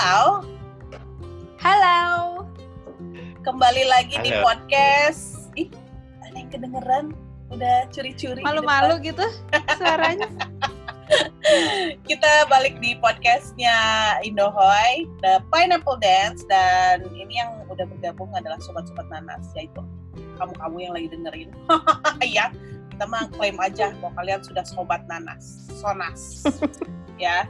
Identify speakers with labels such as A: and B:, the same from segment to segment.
A: Halo,
B: Halo.
A: kembali lagi di
C: Halo.
A: podcast. Ih, ada yang kedengeran? Udah curi-curi. di
B: Malu-malu gitu suaranya.
A: Kita balik di podcastnya Indohoy, The Pineapple Dance, dan ini yang udah bergabung adalah sobat-sobat nanas, yaitu kamu-kamu yang lagi dengerin. ya, kita mah klaim aja bahwa kalian sudah sobat nanas, sonas. ya,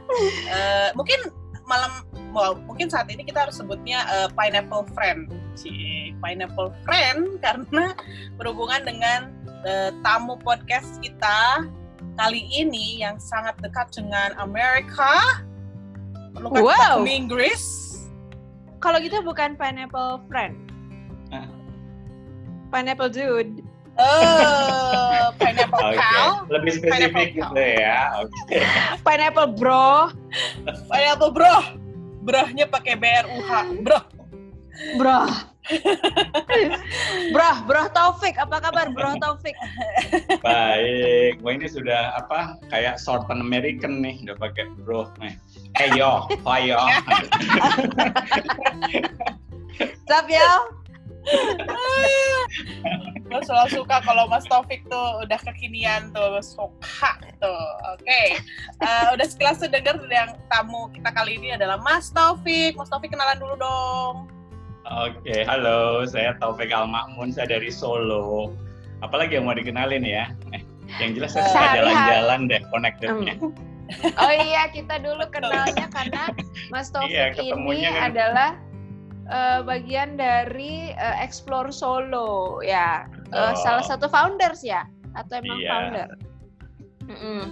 A: Eh, mungkin malam, well, mungkin saat ini kita harus sebutnya eh, Pineapple Friend. Cie, Pineapple Friend karena berhubungan dengan eh, tamu podcast kita kali ini yang sangat dekat dengan Amerika. Perlu kan kita
B: Wow.
A: Inggris?
B: Kalau gitu bukan pineapple friend.
C: Ah.
B: Pineapple dude.
A: Eh, pineapple
C: Oke,
A: cow,
C: lebih spesifik
A: Pineapple
C: gitu ya. Oke.
B: Pineapple bro.
A: pineapple bro. Brohnya pakai BRUH, bro.
B: Bro. bro, bro Taufik, apa kabar bro Taufik?
C: Baik. Wah ini sudah apa? Kayak shorten American nih, udah pakai bro. Nih. Eh yo, ayo.
B: Sup yo?
A: Gue selalu suka kalau Mas Taufik tuh udah kekinian tuh, suka tuh. Oke, Eh, udah sekilas tuh denger yang tamu kita kali ini adalah Mas Taufik. Mas Taufik kenalan dulu dong.
C: Oke, halo. Saya Taufik Al-Makmun, saya dari Solo. Apalagi yang mau dikenalin ya? Eh, yang jelas saya suka jalan-jalan deh connectednya.
B: Oh iya, kita dulu kenalnya karena Mas Taufik
C: Iya, ketemunya
B: ini
C: kan.
B: adalah eh, bagian dari eh, Explore Solo ya.
C: Oh.
B: salah satu founders ya atau emang
C: Iya.
B: founder? Mm-mm.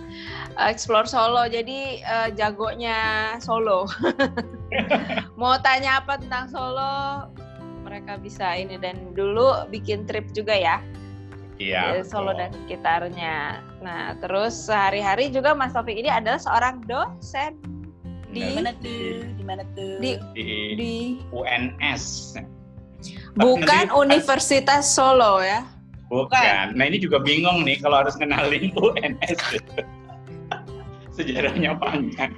B: Eh, Explore Solo, jadi eh, jagonya Solo. Mau tanya apa tentang Solo, mereka bisa ini dan dulu bikin trip juga ya
C: Iya.
B: Solo
C: betul.
B: dan sekitarnya. Nah, terus sehari-hari juga Mas Taufik ini adalah seorang dosen
A: Di
B: di
A: mana tuh? Di mana tuh?
B: di
C: di
B: di
C: UNS.
B: bukan
C: Nanti-
B: Universitas Solo ya.
C: Bukan. Nah ini juga bingung nih kalau harus kenalin UNS. Sejarahnya panjang.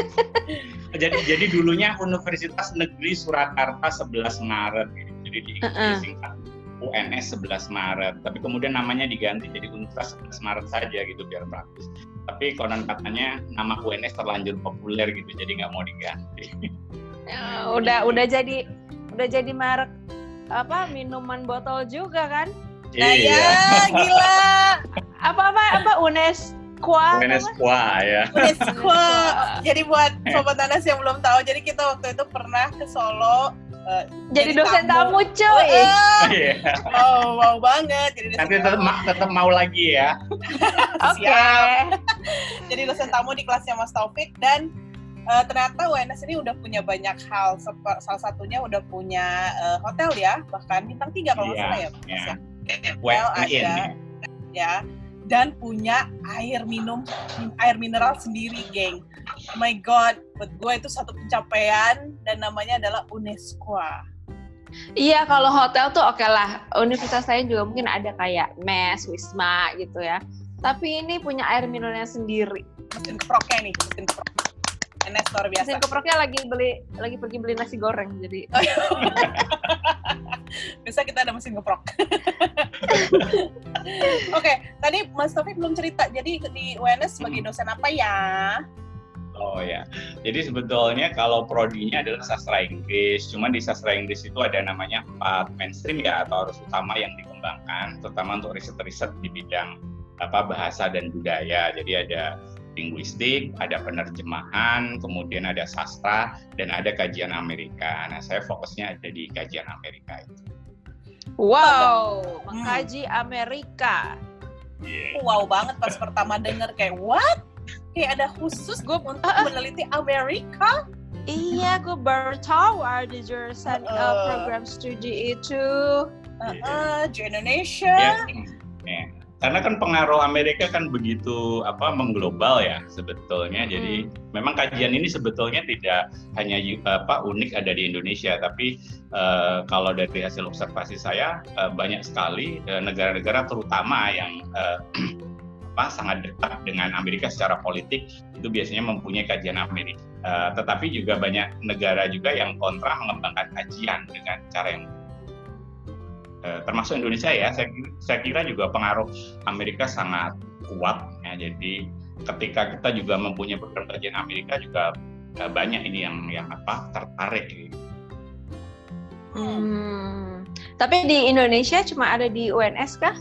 C: jadi jadi dulunya Universitas Negeri Surakarta 11 Maret. Jadi di disingkat UNS 11 Maret. Tapi kemudian namanya diganti jadi Universitas 11 Maret saja gitu biar praktis. Tapi konon katanya nama UNS terlanjur populer gitu, jadi nggak mau diganti.
B: Ya, udah udah jadi udah jadi merek apa minuman botol juga kan?
A: Nah ya, gila.
B: Apa apa apa Unesqua
C: UNS
B: apa?
C: Qua ya.
A: UNESCO. Jadi buat sobat nanas yang belum tahu, jadi kita waktu itu pernah ke Solo. Eh,
B: Jadi
A: Jadi
B: dosen
A: tamu.
B: tamu cuy.
A: eh,
C: Iya.
A: wow, wow banget. Jadi dosen
C: Nanti tetap, ma- tetap mau lagi ya.
B: Oke.
A: Siap. Jadi dosen tamu di kelasnya Mas Taufik dan eh, ternyata UNS ini udah punya banyak hal. Salah satunya udah punya eh, hotel ya, bahkan bintang tiga kalau nggak
C: Iya,
A: salah ya. Mas,
C: iya.
A: ya.
C: Well,
A: ada.
C: in.
A: ya dan punya air minum air mineral sendiri geng oh my god buat gue itu satu pencapaian dan namanya adalah UNESCO.
B: Iya kalau hotel tuh oke lah. Universitas lain juga mungkin ada kayak mes, wisma gitu ya. Tapi ini punya air mineralnya sendiri.
A: mesin keproknya nih mesin keprok. NS luar biasa.
B: Mesin keproknya lagi beli lagi pergi beli nasi goreng jadi.
A: Bisa kita ada mesin keprok oke tadi Mas Taufik belum cerita. Jadi di UNS sebagai dosen apa ya
C: Oh ya, jadi sebetulnya kalau prodinya adalah sastra Inggris, cuman di sastra Inggris itu ada namanya empat mainstream ya atau arus utama yang dikembangkan, terutama untuk riset-riset di bidang apa bahasa dan budaya. Jadi ada linguistik, ada penerjemahan, kemudian ada sastra dan ada kajian Amerika. Nah, saya fokusnya ada di kajian Amerika itu.
B: wow,
A: Hmm.
B: mengkaji Amerika.
C: Iya.
A: wow banget pas pertama denger kayak what kayak ada khusus gue untuk meneliti Amerika
B: Iya, gue baru tahu ada jurusan uh,
A: Uh-uh.
B: program studi itu.
A: Heeh, di
C: Ya,
A: Indonesia
C: ya. Karena kan pengaruh Amerika kan begitu apa mengglobal ya sebetulnya. Jadi memang kajian ini sebetulnya tidak hanya apa unik ada di Indonesia, tapi eh, kalau dari hasil observasi saya eh, banyak sekali eh, negara-negara terutama yang eh, apa sangat dekat dengan Amerika secara politik itu biasanya mempunyai kajian Amerika. Uh, tetapi juga banyak negara juga yang kontra mengembangkan kajian dengan cara yang uh, termasuk Indonesia ya. Saya, saya kira juga pengaruh Amerika sangat kuat ya. Jadi ketika kita juga mempunyai program kajian Amerika juga uh, banyak ini yang yang apa tertarik. Gitu.
B: Hmm. Tapi di Indonesia cuma ada di UNS kah?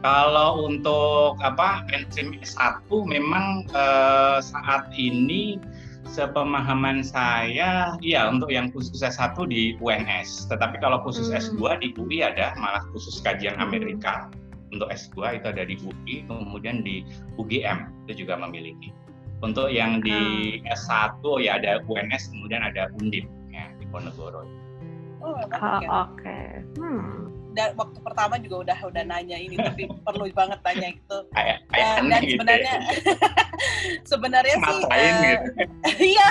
C: Kalau untuk apa mainstream S1 memang eh, saat ini sepemahaman saya ya untuk yang khusus S1 di UNS. Tetapi kalau khusus hmm. S2 di UI ada malah khusus kajian hmm. Amerika. Untuk S2 itu ada di UI, kemudian di UGM itu juga memiliki. Untuk yang di hmm. S1 ya ada UNS, kemudian ada Undip ya di Ponegoro.
B: Oh, oke. Okay. Hmm
A: dan waktu pertama juga udah udah nanya ini tapi perlu banget tanya itu uh, dan gitu sebenarnya ya. sebenarnya sih uh, iya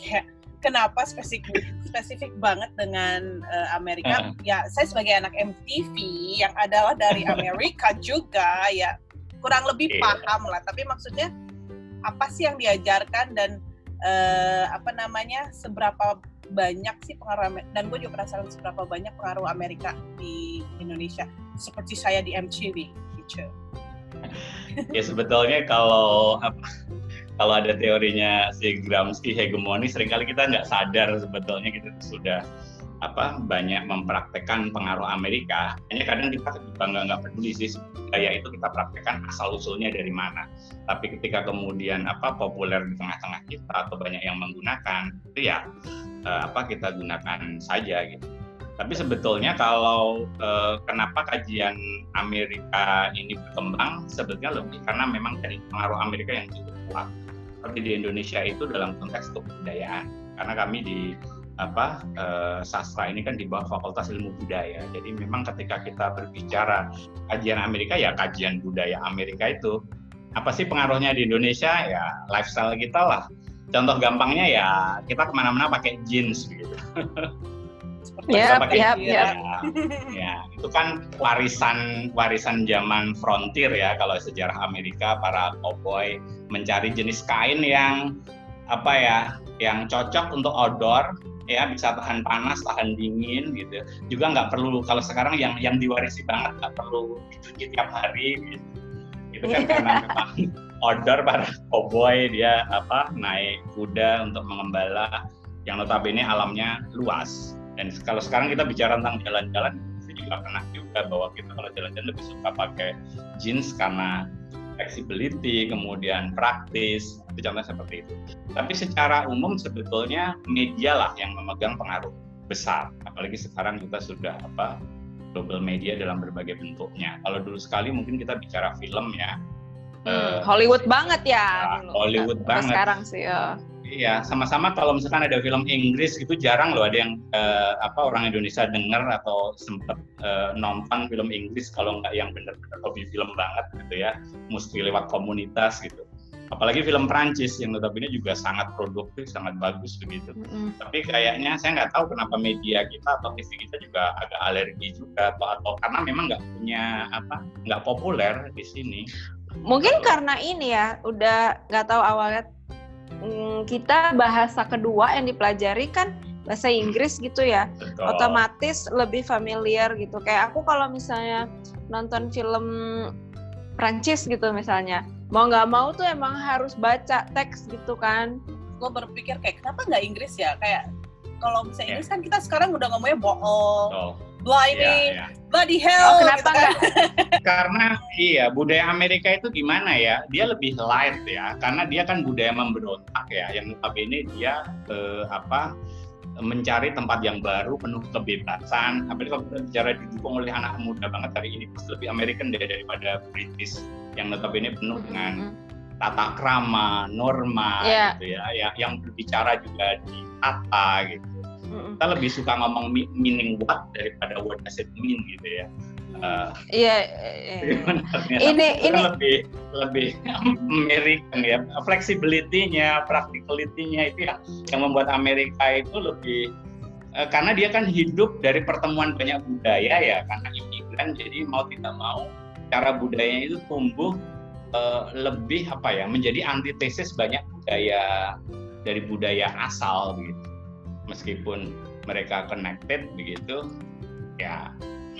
A: kayak kenapa spesifik spesifik banget dengan uh, Amerika uh. ya saya sebagai anak MTV yang adalah dari Amerika juga ya kurang lebih yeah. paham lah tapi maksudnya apa sih yang diajarkan dan uh, apa namanya seberapa banyak sih pengaruh dan gue juga penasaran seberapa banyak pengaruh Amerika di Indonesia seperti saya di MCV gitu.
C: ya sebetulnya kalau kalau ada teorinya si Gramsci hegemoni sering kali kita nggak sadar sebetulnya kita sudah apa banyak mempraktekkan pengaruh Amerika hanya kadang kita juga nggak nggak peduli sih gaya itu kita praktekkan asal usulnya dari mana. Tapi ketika kemudian apa populer di tengah-tengah kita atau banyak yang menggunakan itu ya eh, apa kita gunakan saja gitu. Tapi sebetulnya kalau eh, kenapa kajian Amerika ini berkembang sebetulnya lebih karena memang dari pengaruh Amerika yang cukup kuat. Seperti di Indonesia itu dalam konteks kebudayaan. Karena kami di apa eh, sastra ini kan di bawah Fakultas Ilmu Budaya. Jadi memang ketika kita berbicara kajian Amerika ya kajian budaya Amerika itu apa sih pengaruhnya di Indonesia ya lifestyle kita lah. Contoh gampangnya ya kita ke mana-mana pakai jeans gitu.
B: Ya, ya, ya.
C: ya, itu kan warisan warisan zaman frontier ya kalau sejarah Amerika para cowboy mencari jenis kain yang apa ya, yang cocok untuk outdoor ya bisa tahan panas tahan dingin gitu. Juga nggak perlu kalau sekarang yang yang diwarisi banget nggak perlu dicuci tiap hari gitu. Itu kan karena memang order para cowboy dia apa naik kuda untuk mengembala yang notabene alamnya luas. Dan kalau sekarang kita bicara tentang jalan-jalan saya juga kena juga bahwa kita kalau jalan-jalan lebih suka pakai jeans karena flexibility, kemudian praktis, itu contohnya seperti itu. Tapi secara umum sebetulnya media lah yang memegang pengaruh besar, apalagi sekarang kita sudah apa global media dalam berbagai bentuknya. Kalau dulu sekali mungkin kita bicara film ya.
B: Hmm, uh, Hollywood banget ya.
C: ya Hollywood banget.
B: Sekarang sih ya.
C: Iya, sama-sama kalau misalkan ada film Inggris itu jarang loh ada yang uh, apa orang Indonesia dengar atau sempat uh, nonton film Inggris kalau nggak yang benar-benar hobi film banget gitu ya, mesti lewat komunitas gitu. Apalagi film Prancis yang notabene juga sangat produktif, sangat bagus begitu. Mm-hmm. Tapi kayaknya saya nggak tahu kenapa media kita atau TV kita juga agak alergi juga atau atau karena memang nggak punya apa nggak populer di sini.
B: Mungkin karena ini ya, udah nggak tahu awalnya Hmm, kita bahasa kedua yang dipelajari kan bahasa Inggris gitu ya. Betul. otomatis lebih familiar gitu. Kayak aku kalau misalnya nonton film Prancis gitu misalnya mau nggak mau tuh emang harus baca teks gitu kan.
A: Gue berpikir kayak kenapa nggak Inggris ya? Kayak kalau misalnya yeah. Inggris kan kita sekarang udah ngomongnya bohong. Oh blimey, yeah, yeah. bloody hell.
B: Oh, kenapa gitu kan.
C: karena iya budaya Amerika itu gimana ya? Dia lebih light ya, karena dia kan budaya memberontak ya. Yang notabene dia eh, apa mencari tempat yang baru penuh kebebasan apalagi kalau kita bicara didukung oleh anak muda banget hari ini lebih American deh daripada British yang notabene penuh mm -hmm. dengan tata krama norma yeah. gitu ya, ya yang berbicara juga di tata gitu kita lebih suka ngomong meaning what daripada what does it mean gitu ya.
B: Uh, iya, iya. ini ini
C: lebih lebih American ya. Flexibility-nya, practicality-nya itu ya yang membuat Amerika itu lebih uh, karena dia kan hidup dari pertemuan banyak budaya ya karena imigran jadi mau tidak mau cara budayanya itu tumbuh uh, lebih apa ya menjadi antitesis banyak budaya dari budaya asal begitu meskipun mereka connected begitu ya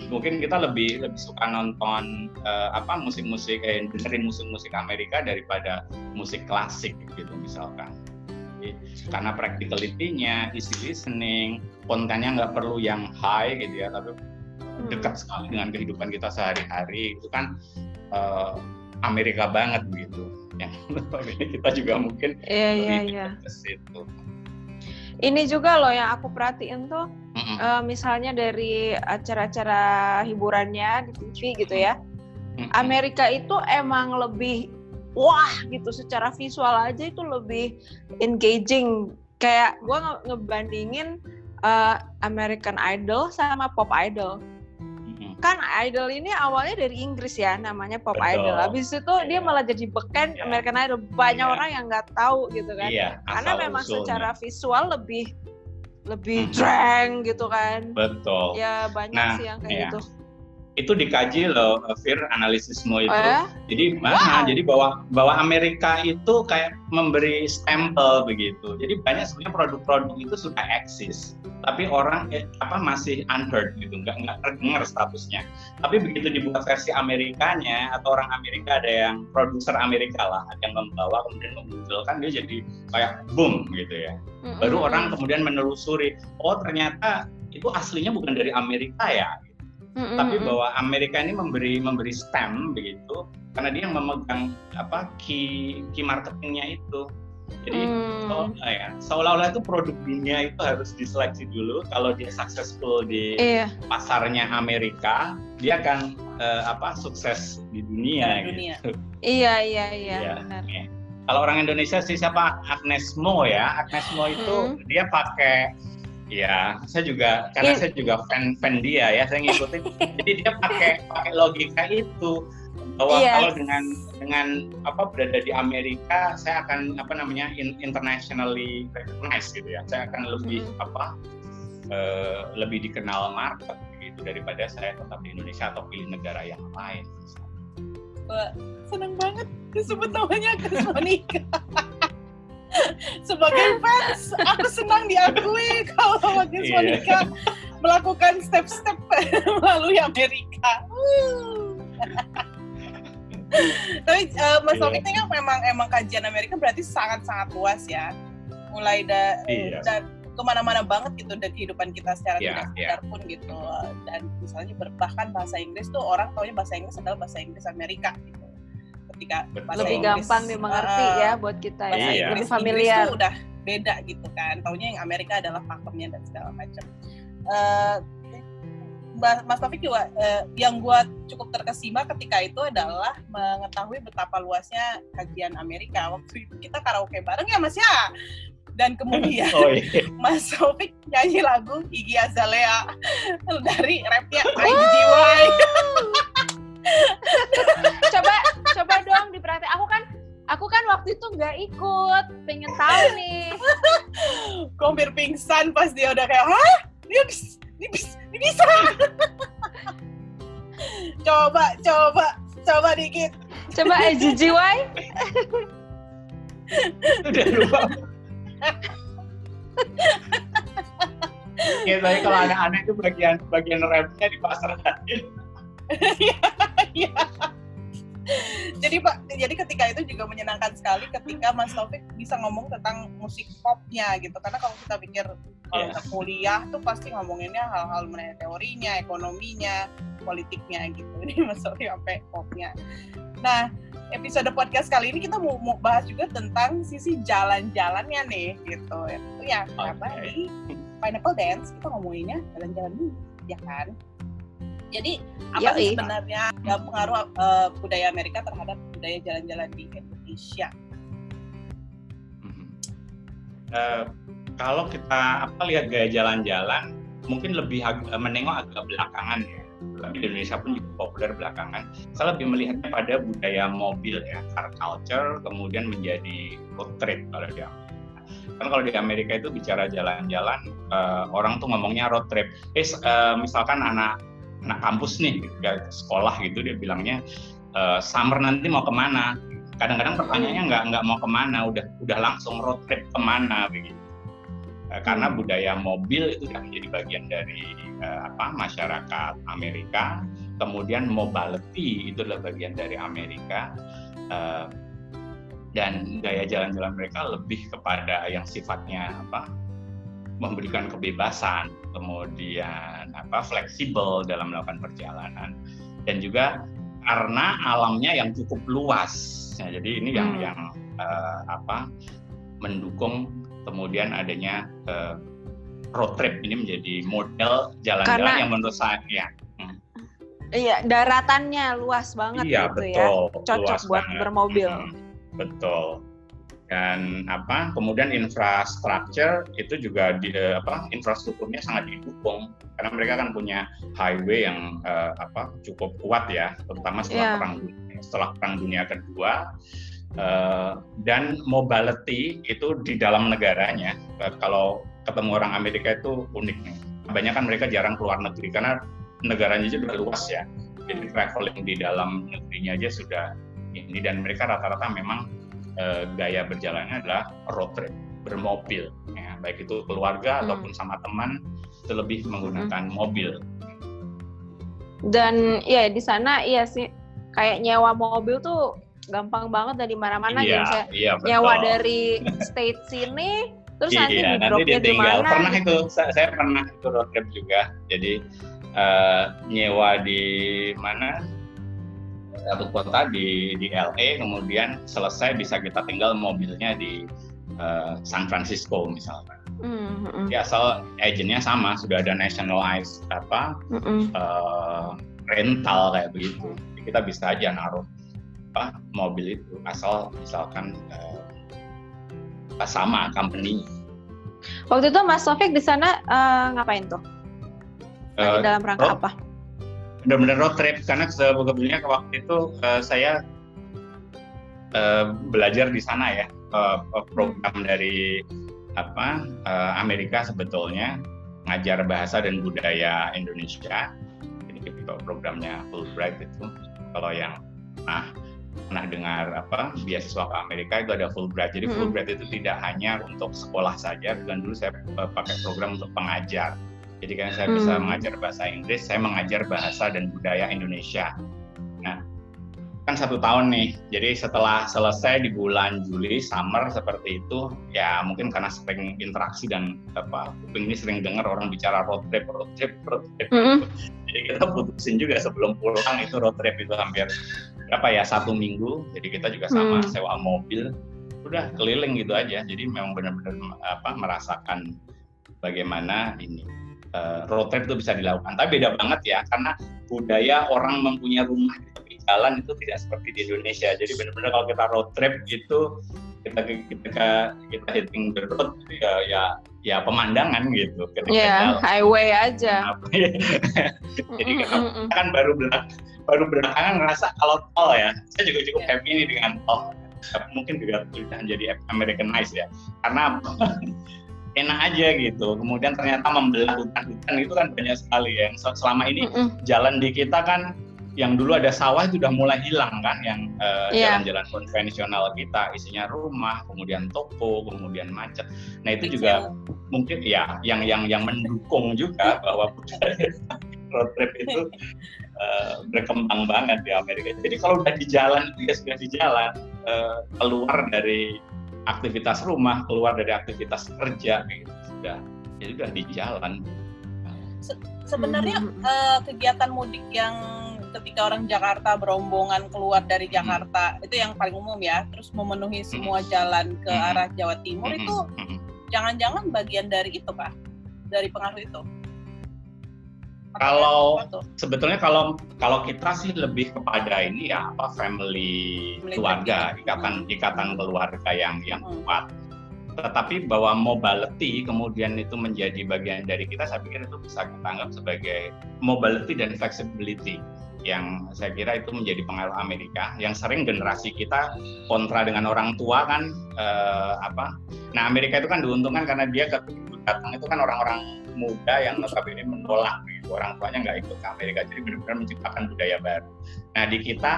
C: mungkin kita lebih lebih suka nonton uh, apa musik-musik eh, dengerin musik-musik Amerika daripada musik klasik gitu misalkan karena practicality-nya, easy listening, kontennya nggak perlu yang high gitu ya, tapi hmm. dekat sekali dengan kehidupan kita sehari-hari itu kan uh, Amerika banget begitu. Yang kita juga mungkin
B: yeah, yeah, yeah. ke situ. Ini juga loh yang aku perhatiin tuh, mm -hmm. uh, misalnya dari acara-acara hiburannya di TV gitu ya, mm -hmm. Amerika itu emang lebih wah gitu secara visual aja itu lebih engaging kayak gue nge ngebandingin uh, American Idol sama Pop Idol kan Idol ini awalnya dari Inggris ya namanya Pop Betul. Idol habis itu yeah. dia iya. malah jadi beken yeah. American Idol banyak yeah. orang yang nggak tahu gitu kan yeah, karena memang usulnya. secara visual lebih lebih hmm. drang gitu kan
C: betul
B: ya banyak nah, sih yang kayak yeah. gitu
C: itu dikaji loh Fir analisisme itu. Oh ya? Jadi mana? Wow. Jadi bahwa bahwa Amerika itu kayak memberi stempel begitu. Jadi banyak sebenarnya produk-produk itu sudah eksis, tapi orang eh, apa masih unheard gitu, nggak nggak terdengar statusnya. Tapi begitu dibuat versi Amerikanya atau orang Amerika ada yang produser Amerika lah, ada yang membawa kemudian memunculkan dia jadi kayak boom gitu ya. Baru orang kemudian menelusuri, oh ternyata itu aslinya bukan dari Amerika ya Mm-hmm. Tapi bahwa Amerika ini memberi memberi stem begitu karena dia yang memegang apa key key marketingnya itu. Jadi mm. oh, ya, seolah-olah itu produk dunia itu harus diseleksi dulu. Kalau dia successful di iya. pasarnya Amerika, dia akan uh, apa sukses di dunia. dunia. Gitu.
B: Iya iya iya.
C: ya, Ya. Kalau orang Indonesia sih siapa Agnes Mo ya. Agnes Mo itu mm. dia pakai Iya, saya juga karena saya juga fan fan dia ya, saya ngikutin. jadi dia pakai pakai logika itu bahwa yes. kalau dengan dengan apa berada di Amerika, saya akan apa namanya in, internationally recognized gitu ya. Saya akan lebih hmm. apa uh, lebih dikenal market gitu daripada saya tetap di Indonesia atau pilih negara yang lain.
A: Wah, seneng banget disebut namanya Monica. sebagai fans aku senang diakui kalau Magis yeah. Monica melakukan step-step melalui Amerika. Tapi uh, Mas yeah. Taufik ini kan memang emang kajian Amerika berarti sangat-sangat luas ya. Mulai da yeah. dan ke mana-mana banget gitu dari kehidupan kita secara yeah, tidak sadar yeah. pun gitu. Dan misalnya bahkan bahasa Inggris tuh orang taunya bahasa Inggris adalah bahasa Inggris Amerika gitu ketika
B: bahasa lebih Inggris, gampang dimengerti uh, ya buat kita ya. Iya. lebih familiar.
A: Inggris udah beda gitu kan. Taunya yang Amerika adalah pakemnya dan segala macam uh, Mas Taufik juga uh, yang buat cukup terkesima ketika itu adalah mengetahui betapa luasnya kajian Amerika. Waktu itu kita karaoke bareng ya Mas ya? Dan kemudian oh, iya. Mas Taufik nyanyi lagu Iggy Azalea dari rapnya IGY
B: coba coba dong diperhati aku kan aku kan waktu itu nggak ikut pengen tahu nih.
A: Kompir pingsan pas dia udah kayak hah? Ini bisa ini bisa, bisa. coba coba coba dikit.
B: Coba AJJY
C: udah lupa. Ya, tapi kalau anak-anak itu bagian bagian rapnya di pasar hadir. Iya,
A: iya jadi pak jadi ketika itu juga menyenangkan sekali ketika Mas Taufik bisa ngomong tentang musik popnya gitu. Karena kalau kita pikir kalau yeah. kuliah tuh pasti ngomonginnya hal-hal mengenai teorinya ekonominya politiknya gitu. Ini Mas Taufik sampai popnya. Nah episode podcast kali ini kita mau, mau bahas juga tentang sisi jalan-jalannya nih gitu. Itu ya okay. di Pineapple Dance kita ngomonginnya jalan-jalan dulu ya kan jadi apa sih sebenarnya yang pengaruh uh, budaya Amerika terhadap budaya jalan-jalan di Indonesia?
C: Uh, kalau kita apa lihat gaya jalan-jalan, mungkin lebih ag menengok agak belakangan ya. Tapi di Indonesia pun juga populer belakangan. Saya lebih melihatnya pada budaya mobil ya, car culture, kemudian menjadi road trip kalau di Amerika. Kan kalau di Amerika itu bicara jalan-jalan, uh, orang tuh ngomongnya road trip. Eh, uh, misalkan anak anak kampus nih ya, sekolah gitu dia bilangnya uh, summer nanti mau ke mana? Kadang-kadang pertanyaannya nggak nggak mau ke mana udah udah langsung road trip ke mana begitu. Uh, karena hmm. budaya mobil itu sudah menjadi bagian dari uh, apa masyarakat Amerika. Kemudian mobility itu adalah bagian dari Amerika. Uh, dan gaya jalan-jalan mereka lebih kepada yang sifatnya apa memberikan kebebasan kemudian apa fleksibel dalam melakukan perjalanan dan juga karena alamnya yang cukup luas Ya, jadi ini yang hmm. yang uh, apa mendukung kemudian adanya uh, road trip ini menjadi model jalan-jalan yang menurut saya ya.
B: Hmm. Iya, daratannya luas banget
C: iya,
B: gitu
C: ya. betul,
B: ya. Cocok buat banget. bermobil. Hmm,
C: betul. Dan apa? Kemudian infrastruktur itu juga di uh, apa? infrastrukturnya sangat didukung karena mereka kan punya highway yang uh, apa? cukup kuat ya, terutama setelah yeah. perang dunia setelah Perang Dunia Kedua uh, dan mobility itu di dalam negaranya uh, kalau ketemu orang Amerika itu unik nih. Kebanyakan mereka jarang keluar negeri karena negaranya aja sudah luas ya. Jadi traveling di dalam negerinya aja sudah ini dan mereka rata-rata memang uh, gaya berjalannya adalah road trip bermobil ya. Baik itu keluarga hmm. ataupun sama teman itu lebih menggunakan hmm. mobil.
B: Dan ya di sana iya sih kayak nyewa mobil tuh gampang banget dari mana-mana
C: iya,
B: gitu
C: iya,
B: nyewa dari state sini terus
C: iya,
B: nanti
C: di
B: dropnya di mana?
C: Pernah
B: gitu.
C: itu saya, saya pernah itu road trip juga. Jadi uh, nyewa di mana satu kota di di LA kemudian selesai bisa kita tinggal mobilnya di uh, San Francisco misalnya mm -hmm. ya asal agentnya sama sudah ada nationalized apa mm -hmm. uh, rental kayak begitu kita bisa aja naruh apa mobil itu asal misalkan uh, sama company.
B: Waktu itu Mas Sofik di sana uh, ngapain tuh? Uh, dalam rangka road, apa?
C: Benar-benar road trip karena sebetulnya waktu itu uh, saya uh, belajar di sana ya uh, program dari apa uh, Amerika sebetulnya ngajar bahasa dan budaya Indonesia. Jadi programnya Fulbright itu kalau yang nah pernah dengar apa beasiswa ke Amerika itu ada Fulbright. Jadi hmm. Fulbright itu tidak hanya untuk sekolah saja, dan dulu saya pakai program untuk pengajar. Jadi kan saya hmm. bisa mengajar bahasa Inggris, saya mengajar bahasa dan budaya Indonesia. Nah, kan satu tahun nih. Jadi setelah selesai di bulan Juli summer seperti itu, ya mungkin karena sering interaksi dan apa, kuping ini sering dengar orang bicara road trip, road trip, road trip. Mm -hmm jadi kita putusin juga sebelum pulang itu road trip itu hampir berapa ya satu minggu jadi kita juga sama hmm. sewa mobil udah keliling gitu aja jadi memang benar-benar apa merasakan bagaimana ini uh, road trip itu bisa dilakukan. Tapi beda banget ya karena budaya orang mempunyai rumah di tepi jalan itu tidak seperti di Indonesia. Jadi benar-benar kalau kita road trip itu kita kita kita hitting the road itu ya ya ya pemandangan gitu
B: ketika yeah, jalan. highway aja.
C: Ya. jadi mm kan baru belak baru belakangan ngerasa kalau tol ya saya juga cukup happy nih dengan tol. Mungkin juga sudah jadi Americanized ya. Karena enak aja gitu. Kemudian ternyata membelah hutan-hutan itu kan banyak sekali ya. Selama ini mm -mm. jalan di kita kan yang dulu ada sawah itu udah mulai hilang kan yang uh, yeah. jalan-jalan konvensional kita. Isinya rumah kemudian toko kemudian macet. Nah itu juga mungkin ya yang yang yang mendukung juga bahwa road trip itu uh, berkembang banget di Amerika. Jadi kalau udah di jalan dia sudah di jalan uh, keluar dari aktivitas rumah keluar dari aktivitas kerja gitu sudah jadi udah di jalan
A: Se sebenarnya uh, kegiatan mudik yang ketika orang Jakarta berombongan keluar dari hmm. Jakarta hmm. itu yang paling umum ya terus memenuhi hmm. semua jalan ke hmm. arah Jawa Timur hmm. itu jangan-jangan bagian dari itu pak dari pengaruh itu
C: kalau sebetulnya kalau kalau kita sih lebih kepada ini ya apa family, family keluarga ikatan hmm. ikatan keluarga yang yang hmm. kuat tetapi bahwa mobility kemudian itu menjadi bagian dari kita saya pikir itu bisa kita anggap sebagai mobility dan flexibility yang saya kira itu menjadi pengaruh Amerika yang sering generasi kita kontra dengan orang tua kan eh, apa? Nah Amerika itu kan diuntungkan karena dia datang itu kan orang-orang muda yang notabene menolak gitu. Orang tuanya nggak ikut ke Amerika jadi benar-benar menciptakan budaya baru. Nah di kita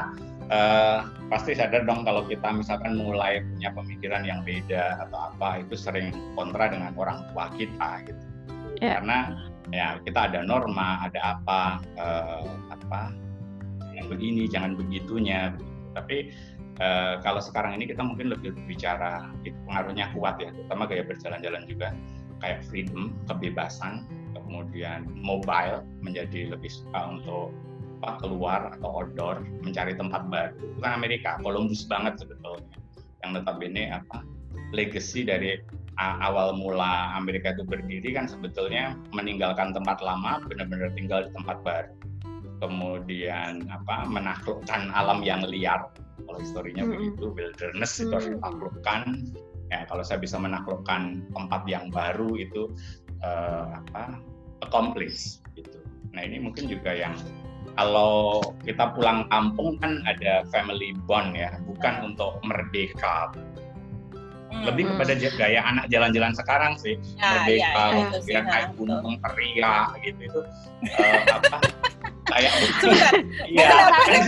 C: uh, pasti sadar dong kalau kita misalkan mulai punya pemikiran yang beda atau apa itu sering kontra dengan orang tua kita gitu. Yeah. karena ya kita ada norma ada apa uh, apa yang begini jangan begitunya. Tapi uh, kalau sekarang ini kita mungkin lebih bicara pengaruhnya kuat ya terutama gaya berjalan-jalan juga. Kayak freedom kebebasan kemudian mobile menjadi lebih suka untuk keluar atau outdoor mencari tempat baru. Itu kan Amerika Columbus banget sebetulnya. Yang notabene apa legacy dari awal mula Amerika itu berdiri kan sebetulnya meninggalkan tempat lama benar-benar tinggal di tempat baru kemudian apa menaklukkan alam yang liar kalau historinya mm -hmm. begitu wilderness itu harus ditaklukkan ya kalau saya bisa menaklukkan tempat yang baru itu uh, apa accomplish gitu nah ini mungkin juga yang kalau kita pulang kampung kan ada family bond ya, bukan untuk merdeka. Lebih hmm. kepada gaya anak jalan-jalan sekarang sih, ya, merdeka, ya, ya, ya, kayak gunung teriak gitu itu uh, apa? Kayak
B: iya,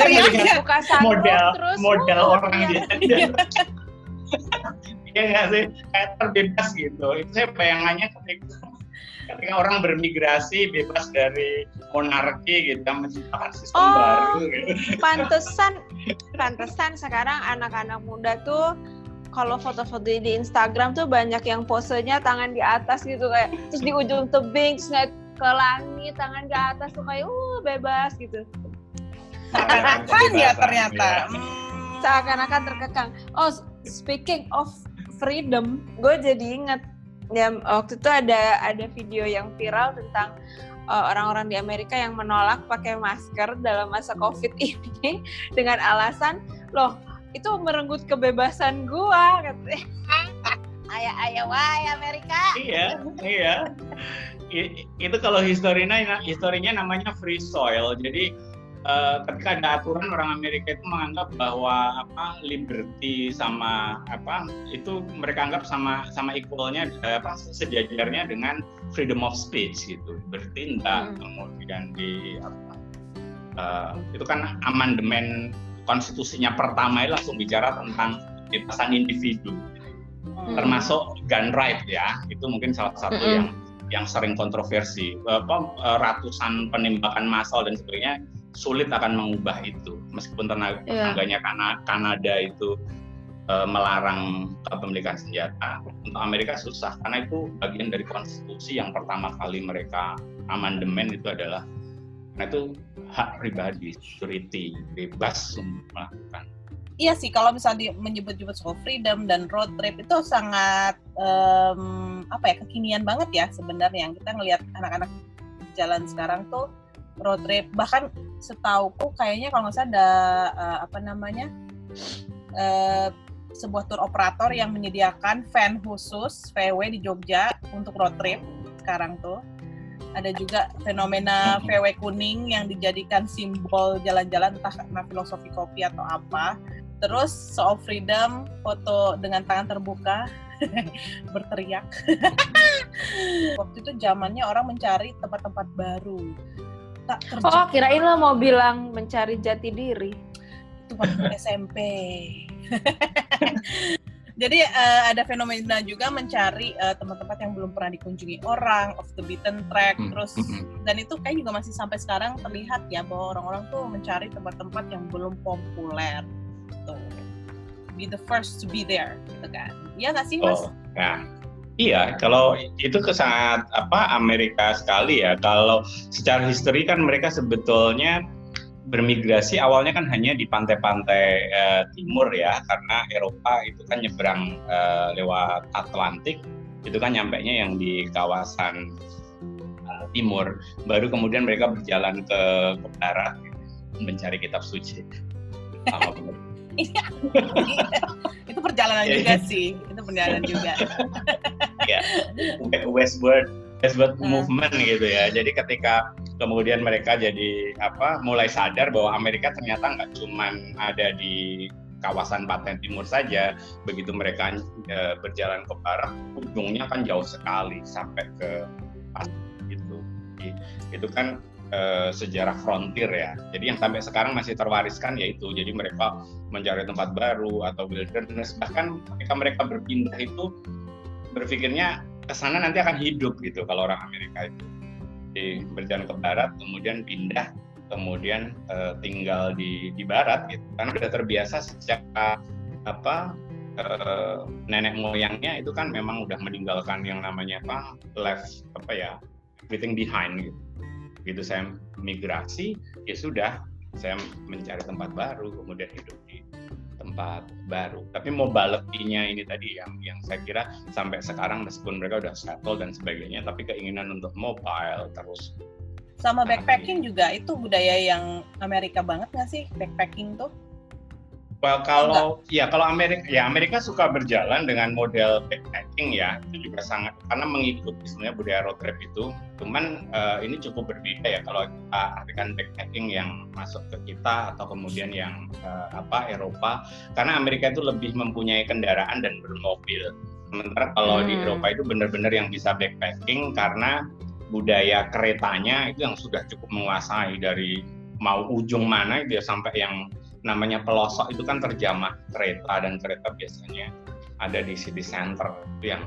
B: melihat
C: model model orang dia. Iya. Nggak sih, kayak terbebas gitu. Itu saya bayangannya ketika ketika orang bermigrasi bebas dari monarki gitu menciptakan sistem oh, baru gitu.
B: pantesan pantesan sekarang anak-anak muda tuh kalau foto-foto di Instagram tuh banyak yang posenya tangan di atas gitu kayak terus di ujung tebing terus ke langit tangan di atas tuh kayak uh bebas gitu
A: seakan-akan ya ternyata
B: ya. hmm. seakan-akan terkekang oh speaking of freedom gue jadi inget ya waktu itu ada ada video yang viral tentang uh, orang-orang di Amerika yang menolak pakai masker dalam masa COVID ini dengan alasan loh itu merenggut kebebasan gua katanya. ayah ayah wah Amerika.
C: Iya, iya. Itu kalau historinya historinya namanya free soil. Jadi uh, ketika ada aturan orang Amerika itu menganggap bahwa apa liberty sama apa itu mereka anggap sama sama equalnya apa sejajarnya dengan freedom of speech gitu bertindak hmm. kemudian di apa uh, itu kan amandemen konstitusinya pertama itu langsung bicara tentang kebebasan individu hmm. termasuk gun right ya itu mungkin salah satu hmm. yang yang sering kontroversi. Apa eh, ratusan penembakan massal dan sebagainya sulit akan mengubah itu. Meskipun tenaga yeah. tetangganya Kanada itu uh, melarang kepemilikan senjata. Untuk Amerika susah karena itu bagian dari konstitusi yang pertama kali mereka amandemen itu adalah karena itu hak pribadi security bebas melakukan
A: Iya sih, kalau misalnya menyebut-nyebut soal freedom dan road trip itu sangat um, apa ya kekinian banget ya sebenarnya. Kita ngelihat anak-anak jalan sekarang tuh road trip bahkan setauku kayaknya kalau salah ada uh, apa namanya uh, sebuah tour operator yang menyediakan van khusus VW di Jogja untuk road trip sekarang tuh ada juga fenomena VW kuning yang dijadikan simbol jalan-jalan entah karena filosofi kopi atau apa terus soal freedom foto dengan tangan terbuka berteriak waktu itu zamannya orang mencari tempat-tempat baru
B: tak kerja. Oh, kirain lo mau bilang mencari jati diri.
A: Itu waktu SMP. Jadi uh, ada fenomena juga mencari uh, tempat-tempat yang belum pernah dikunjungi orang, off the beaten track, hmm. terus hmm. dan itu kayak juga masih sampai sekarang terlihat ya bahwa orang-orang tuh mencari tempat-tempat yang belum populer. Be the first to be there, gitu kan? Iya nggak sih mas?
C: Oh, ya. Iya, kalau itu sangat apa Amerika sekali ya. Kalau secara histori kan mereka sebetulnya bermigrasi awalnya kan hanya di pantai-pantai uh, timur ya, karena Eropa itu kan nyebrang uh, lewat Atlantik, itu kan nyampe nya yang di kawasan uh, timur. Baru kemudian mereka berjalan ke, ke barat mencari kitab suci.
A: Iya. itu perjalanan juga sih. Itu perjalanan juga.
C: ya. Westward westward hmm. movement gitu ya. Jadi ketika kemudian mereka jadi apa mulai sadar bahwa Amerika ternyata nggak cuma ada di kawasan pantai timur saja begitu mereka e, berjalan ke barat ujungnya kan jauh sekali sampai ke gitu itu kan uh, sejarah frontier ya. Jadi yang sampai sekarang masih terwariskan yaitu jadi mereka mencari tempat baru atau wilderness bahkan ketika mereka berpindah itu berpikirnya ke sana nanti akan hidup gitu kalau orang Amerika itu. Jadi berjalan ke barat kemudian pindah kemudian uh, tinggal di di barat gitu karena sudah terbiasa sejak apa uh, nenek moyangnya itu kan memang udah meninggalkan yang namanya apa left apa ya everything behind gitu gitu saya migrasi ya sudah saya mencari tempat baru kemudian hidup di tempat baru. Tapi mobility-nya ini tadi yang yang saya kira sampai sekarang meskipun mereka udah settle dan sebagainya tapi keinginan untuk mobile terus.
A: Sama backpacking juga itu budaya yang Amerika banget nggak sih? Backpacking tuh?
C: Well, kalau Enggak. ya kalau Amerika ya Amerika suka berjalan dengan model backpacking ya itu juga sangat karena mengikuti sebenarnya budaya road trip itu. Cuman uh, ini cukup berbeda ya kalau kita artikan backpacking yang masuk ke kita atau kemudian yang uh, apa Eropa karena Amerika itu lebih mempunyai kendaraan dan bermobil. Sementara kalau hmm. di Eropa itu benar-benar yang bisa backpacking karena budaya keretanya itu yang sudah cukup menguasai dari mau ujung mana dia sampai yang namanya pelosok itu kan terjamah kereta dan kereta biasanya ada di city center itu yang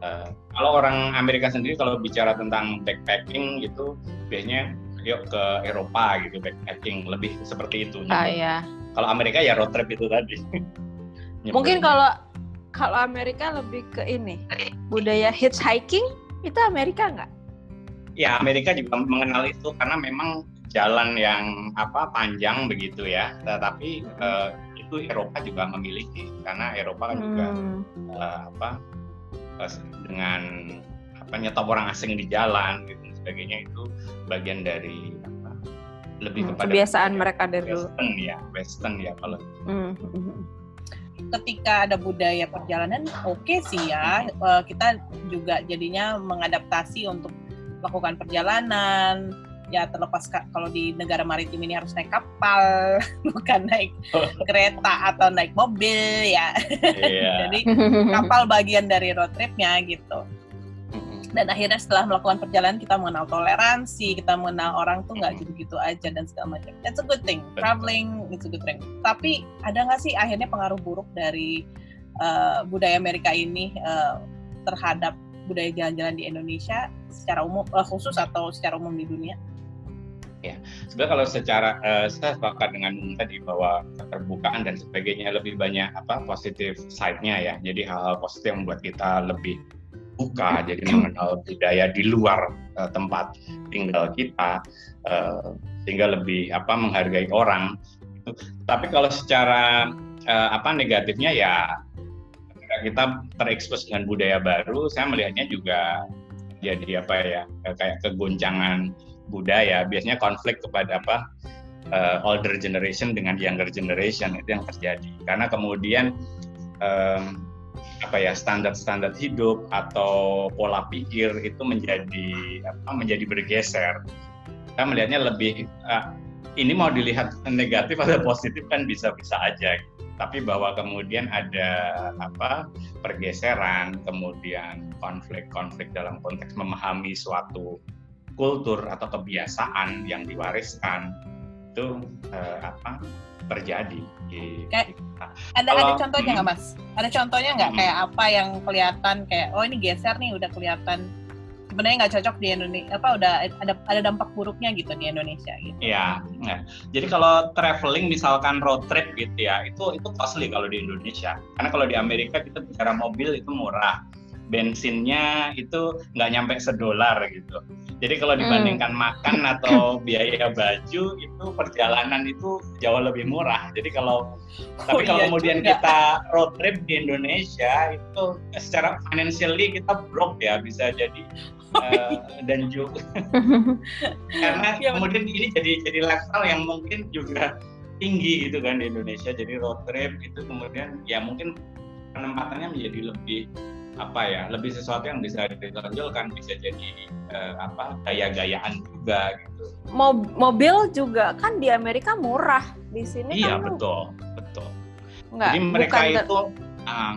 C: uh, kalau orang Amerika sendiri kalau bicara tentang backpacking itu biasanya yuk ke Eropa gitu backpacking lebih seperti itu.
B: Ah iya.
C: Kalau Amerika ya road trip itu tadi.
B: Mungkin kalau kalau Amerika lebih ke ini budaya hitchhiking itu Amerika nggak?
C: ya Amerika juga mengenal itu karena memang jalan yang apa panjang begitu ya. Tetapi uh, itu Eropa juga memiliki karena Eropa kan juga uh, apa uh, dengan apa nyetop orang asing di jalan gitu sebagainya itu bagian dari apa lebih hmm, kepada
B: kebiasaan mereka dari
C: Western ya Western ya kalau hmm.
A: ketika ada budaya perjalanan oke okay sih ya kita juga jadinya mengadaptasi untuk melakukan perjalanan ya terlepas kalau di negara maritim ini harus naik kapal bukan naik kereta atau naik mobil ya. Yeah. jadi kapal bagian dari road tripnya gitu. Dan akhirnya setelah melakukan perjalanan kita mengenal toleransi kita mengenal orang tuh nggak gitu-gitu aja dan segala macam. That's a good thing. Traveling it's a good thing. Tapi ada nggak sih akhirnya pengaruh buruk dari uh, budaya Amerika ini uh, terhadap budaya jalan-jalan di Indonesia secara umum uh, khusus atau secara umum di dunia?
C: Ya, sebenarnya kalau secara uh, saya sepakat dengan tadi bahwa keterbukaan dan sebagainya lebih banyak apa positif side-nya ya. Jadi hal-hal positif yang membuat kita lebih buka, jadi mengenal budaya di luar uh, tempat tinggal kita, uh, sehingga lebih apa menghargai orang. Tapi kalau secara uh, apa negatifnya ya kita terekspos dengan budaya baru, saya melihatnya juga jadi apa ya kayak kegoncangan budaya. Biasanya konflik kepada apa uh, older generation dengan younger generation itu yang terjadi. Karena kemudian um, apa ya standar-standar hidup atau pola pikir itu menjadi apa menjadi bergeser. Saya melihatnya lebih uh, ini mau dilihat negatif atau positif kan bisa-bisa aja tapi bahwa kemudian ada apa pergeseran kemudian konflik-konflik dalam konteks memahami suatu kultur atau kebiasaan yang diwariskan itu eh, apa terjadi
A: di, kayak, ada Kalau, ada contohnya nggak hmm, mas ada contohnya nggak hmm, kayak apa yang kelihatan kayak oh ini geser nih udah kelihatan sebenarnya nggak cocok di Indonesia apa udah ada ada dampak buruknya gitu di Indonesia gitu.
C: Iya, ya. jadi kalau traveling misalkan road trip gitu ya, itu itu costly kalau di Indonesia. Karena kalau di Amerika kita bicara mobil itu murah. Bensinnya itu nggak nyampe sedolar gitu. Jadi kalau dibandingkan hmm. makan atau biaya baju itu perjalanan itu jauh lebih murah. Jadi kalau oh, tapi kalau iya kemudian juga. kita road trip di Indonesia itu secara financially kita broke ya bisa jadi uh, dan juga karena ya, kemudian ini jadi jadi lifestyle yang mungkin juga tinggi gitu kan di Indonesia jadi road trip itu kemudian ya mungkin penempatannya menjadi lebih apa ya lebih sesuatu yang bisa ditonjolkan bisa jadi uh, apa gaya-gayaan juga gitu
B: mobil juga kan di Amerika murah di sini
C: iya
B: kan
C: betul betul Enggak, jadi mereka itu uh,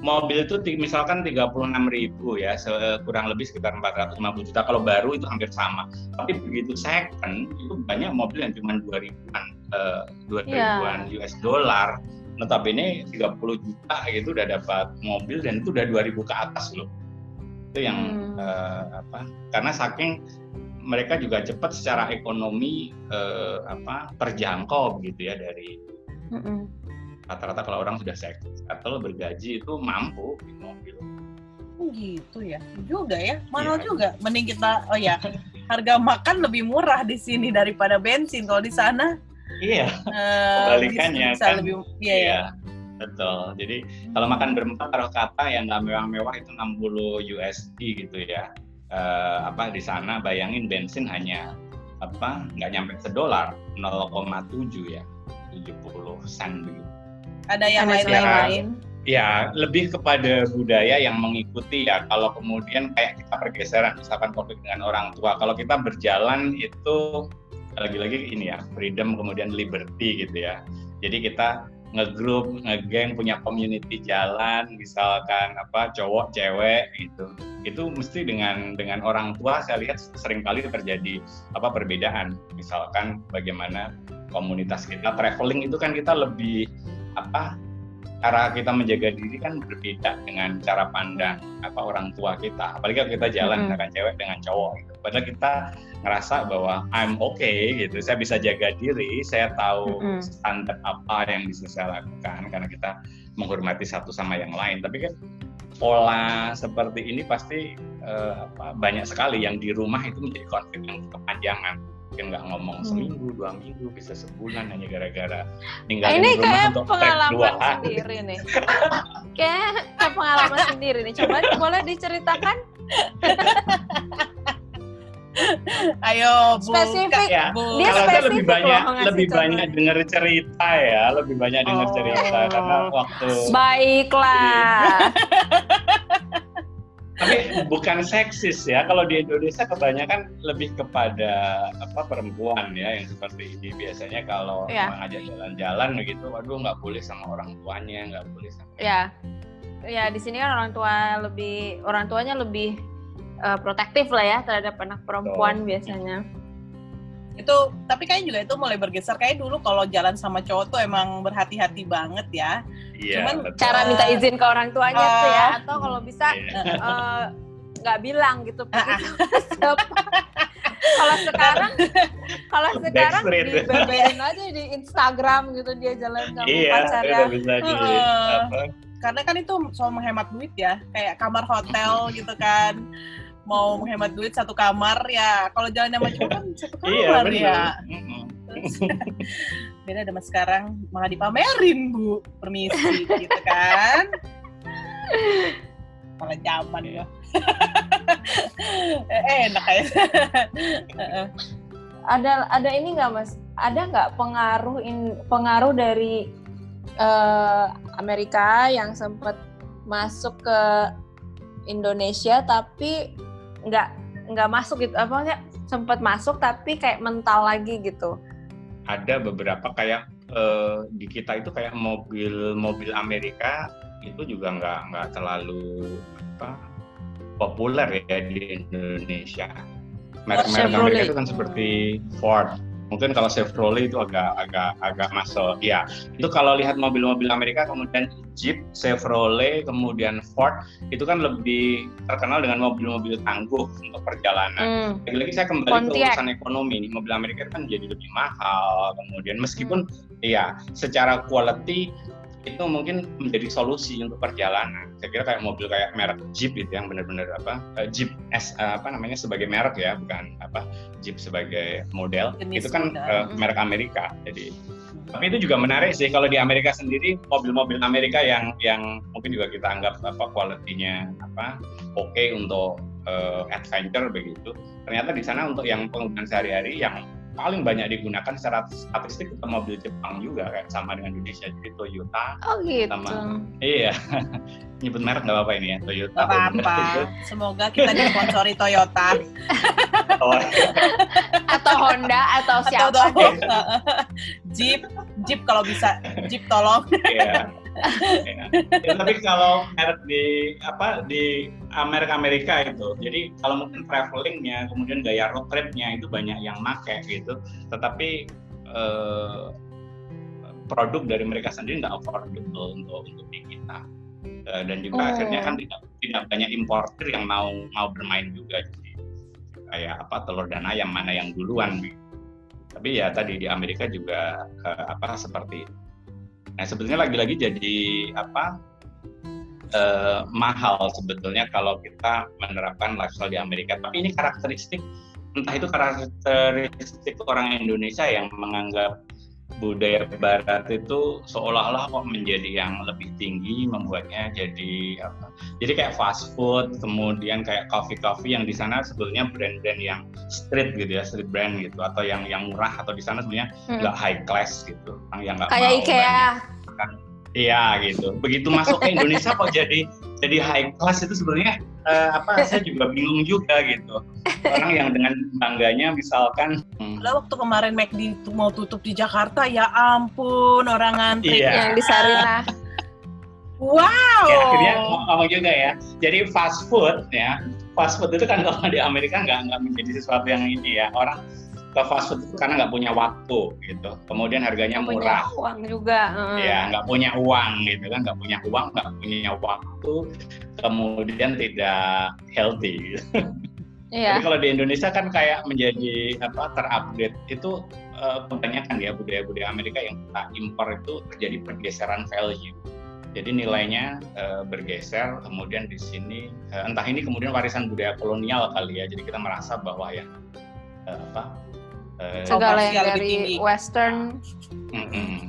C: mobil itu misalkan 36 ribu ya, kurang lebih sekitar 450 juta. Kalau baru itu hampir sama. Tapi begitu second, itu banyak mobil yang cuma 2 ribuan, uh, 2 yeah. ribuan US dollar. Notabene 30 juta gitu udah dapat mobil dan itu udah 2000 ke atas loh. Itu yang hmm. uh, apa? Karena saking mereka juga cepat secara ekonomi uh, apa terjangkau gitu ya dari mm -mm rata-rata kalau orang sudah atau bergaji itu mampu di mobil.
A: Oh gitu ya, juga ya, mahal ya. juga. Mending kita, oh ya, harga makan lebih murah di sini daripada bensin. Kalau di sana,
C: iya, uh, kebalikannya bisa kan. Lebih, iya, iya. Ya. Betul. Jadi kalau makan berempat taruh kata yang nggak mewah-mewah itu 60 USD gitu ya. Uh, apa di sana bayangin bensin hanya apa nggak nyampe sedolar 0,7 ya 70 sen begitu
A: ada yang lain-lain?
C: Ya, lebih kepada budaya yang mengikuti ya. Kalau kemudian kayak kita pergeseran, misalkan konflik dengan orang tua. Kalau kita berjalan itu lagi-lagi ini ya, freedom kemudian liberty gitu ya. Jadi kita ngegrup, ngegeng, punya community jalan, misalkan apa cowok, cewek gitu. Itu mesti dengan dengan orang tua saya lihat sering kali terjadi apa perbedaan. Misalkan bagaimana komunitas kita traveling itu kan kita lebih apa cara kita menjaga diri kan berbeda dengan cara pandang apa orang tua kita apalagi kalau kita jalan mm -hmm. dengan cewek dengan cowok gitu. Padahal kita ngerasa bahwa I'm okay gitu. Saya bisa jaga diri saya tahu mm standar apa yang bisa saya lakukan karena kita menghormati satu sama yang lain. Tapi kan pola seperti ini pasti uh, apa, banyak sekali yang di rumah itu menjadi konflik yang kepanjangan. Mungkin nggak ngomong hmm. seminggu dua minggu bisa sebulan hanya gara-gara
B: tinggal nah, ini rumah kayak untuk pengalaman dua sendiri nih. Kayak pengalaman sendiri nih. Coba boleh diceritakan
A: Ayo
B: spesifik
C: ya. Bu. Dia Kalau spesifik lebih banyak lebih contoh. banyak dengar cerita ya, lebih banyak dengar oh. cerita karena waktu
B: Baiklah.
C: tapi bukan seksis ya kalau di Indonesia kebanyakan lebih kepada apa perempuan ya yang seperti ini biasanya kalau ya. mengajak jalan-jalan begitu waduh nggak boleh sama orang tuanya nggak boleh sama
B: ya ya di sini kan orang tua lebih orang tuanya lebih uh, protektif lah ya terhadap anak perempuan so. biasanya.
A: Itu tapi kayaknya juga itu mulai bergeser. Kayak dulu kalau jalan sama cowok tuh emang berhati-hati banget ya.
B: Iya, Cuman betul. cara minta izin ke orang tuanya uh, tuh ya. Atau kalau bisa eh, nggak uh, bilang gitu. kalau sekarang kalau sekarang dibeberin aja di Instagram gitu dia jalan sama iya, pacarnya. Bisa di,
A: uh, Karena kan itu soal menghemat duit ya, kayak kamar hotel gitu kan mau menghemat duit satu kamar ya. Kalau jalan sama cowok kan satu iya, kamar iya, ya. beda sama sekarang malah dipamerin bu. Permisi gitu kan. Malah zaman ya. Eh, enak ya
B: ada ada ini nggak mas? Ada nggak pengaruh in, pengaruh dari uh, Amerika yang sempat masuk ke Indonesia tapi nggak nggak masuk gitu. Apa sempat masuk tapi kayak mental lagi gitu.
C: Ada beberapa kayak uh, di kita itu kayak mobil mobil Amerika itu juga nggak nggak terlalu apa populer ya di Indonesia. Merek-merek Amerika itu kan seperti Ford, mungkin kalau Chevrolet itu agak agak agak masuk ya itu kalau lihat mobil-mobil Amerika kemudian Jeep Chevrolet kemudian Ford itu kan lebih terkenal dengan mobil-mobil tangguh untuk perjalanan hmm. lagi-lagi saya kembali Pontiac. ke urusan ekonomi nih mobil Amerika kan jadi lebih mahal kemudian meskipun hmm. ya secara quality itu mungkin menjadi solusi untuk perjalanan. Saya kira kayak mobil kayak merek Jeep itu yang benar-benar apa uh, Jeep S uh, apa namanya sebagai merek ya, bukan apa Jeep sebagai model. Jenis itu kan uh, merek Amerika. Jadi tapi itu juga menarik sih kalau di Amerika sendiri mobil-mobil Amerika yang yang mungkin juga kita anggap apa kualitinya apa oke okay untuk uh, adventure begitu. Ternyata di sana untuk yang penggunaan sehari-hari yang paling banyak digunakan secara statistik itu mobil Jepang juga kayak sama dengan Indonesia. Jadi Toyota
B: oh gitu.
C: sama iya. Nyebut merek nggak apa-apa ini ya Toyota
A: apa apa semoga kita disponsori Toyota.
B: Oh. atau Honda atau siapa atau
A: Jeep. Jeep kalau bisa Jeep tolong.
C: Iya ya. ya, tapi kalau merek di apa di Amerika Amerika itu, jadi kalau mungkin travelingnya, kemudian gaya road tripnya itu banyak yang make gitu, tetapi eh, produk dari mereka sendiri nggak affordable untuk untuk di kita uh, dan juga oh. akhirnya kan tidak tidak banyak importer yang mau mau bermain juga jadi kayak apa telur dan ayam mana yang duluan gitu. tapi ya tadi di Amerika juga uh, apa seperti nah sebetulnya lagi-lagi jadi apa uh, mahal sebetulnya kalau kita menerapkan lifestyle di Amerika. Tapi ini karakteristik entah itu karakteristik orang Indonesia yang menganggap budaya barat itu seolah-olah kok menjadi yang lebih tinggi membuatnya jadi apa jadi kayak fast food kemudian kayak coffee coffee yang di sana sebetulnya brand-brand yang street gitu ya street brand gitu atau yang yang murah atau di sana sebenarnya hmm. nggak hmm. high class gitu yang nggak
B: kayak mau IKEA
C: kan Iya gitu. Begitu masuk ke Indonesia kok jadi jadi high class itu sebenarnya uh, apa? Saya juga bingung juga gitu. Orang yang dengan bangganya misalkan.
A: Hmm. waktu kemarin McD mau tutup di Jakarta, ya ampun orang ngantri
B: iya. yang di Sarina.
A: wow.
C: Ya, akhirnya ngomong juga ya. Jadi fast food ya, fast food itu kan kalau di Amerika nggak nggak menjadi sesuatu yang ini ya. Orang ke fast food karena nggak punya waktu gitu. Kemudian harganya gak murah.
B: Punya uang juga.
C: Ya nggak punya uang gitu kan, nggak punya uang, nggak punya waktu, kemudian tidak healthy. Gitu. Iya. Jadi kalau di Indonesia kan kayak menjadi apa terupdate itu uh, kebanyakan ya budaya-budaya Amerika yang kita impor itu terjadi pergeseran value. Jadi nilainya uh, bergeser, kemudian di sini uh, entah ini kemudian warisan budaya kolonial kali ya. Jadi kita merasa bahwa ya uh, apa
B: Eh, segala yang dari western mm-hmm.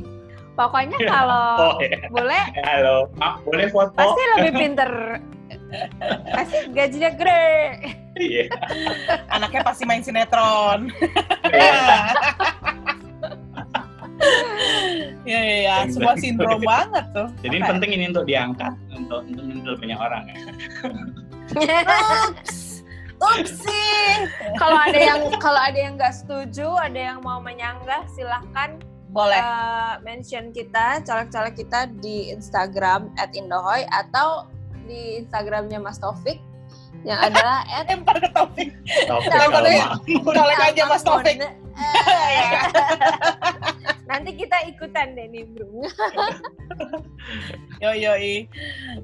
B: pokoknya kalau oh, ya. boleh
C: halo Ma, boleh foto
B: pasti lebih pinter pasti gajinya gede
C: iya
A: anaknya pasti main sinetron Iya, iya, ya. Sebuah sindrom banget tuh.
C: Jadi okay. penting ini untuk diangkat untuk untuk banyak orang ya.
A: Oops. Upsi.
B: kalau ada yang kalau ada yang nggak setuju, ada yang mau menyanggah, silahkan
A: boleh
B: uh, mention kita, caleg-caleg kita di Instagram @indohoy atau di Instagramnya Mas Taufik yang adalah
A: at lempar ke Taufik. Taufik kalau aja Mas Taufik.
B: Nanti kita ikutan deh nimbrung.
A: yo yo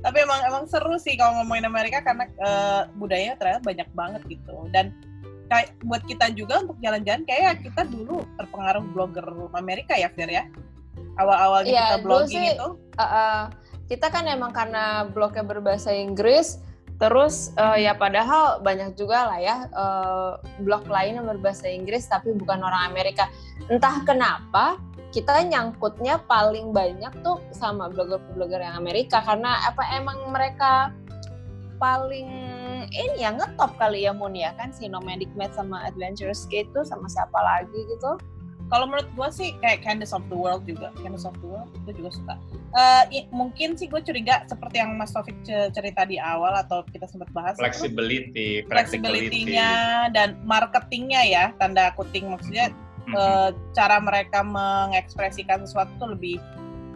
A: Tapi emang emang seru sih kalau ngomongin Amerika karena uh, budayanya ternyata banyak banget gitu. Dan kayak buat kita juga untuk jalan-jalan kayak kita dulu terpengaruh blogger Amerika ya Fir ya. Awal-awal ya, kita blogging sih, itu. Uh, uh,
B: kita kan emang karena blognya berbahasa Inggris, Terus uh, ya padahal banyak juga lah ya uh, blog lain yang berbahasa Inggris tapi bukan orang Amerika. Entah kenapa kita nyangkutnya paling banyak tuh sama blogger-blogger yang Amerika karena apa emang mereka paling ini ya ngetop kali ya Mun ya kan? Si Nomadic Mad sama Adventurous Skate tuh sama siapa lagi gitu.
A: Kalau menurut gue sih kayak Candace of the World juga. Candace of the World gue juga suka. Uh, mungkin sih gue curiga seperti yang Mas Taufik cerita di awal atau kita sempat bahas
C: flexibility
A: flexibility-nya dan marketingnya ya tanda kuting maksudnya. Uh, cara mereka mengekspresikan sesuatu tuh lebih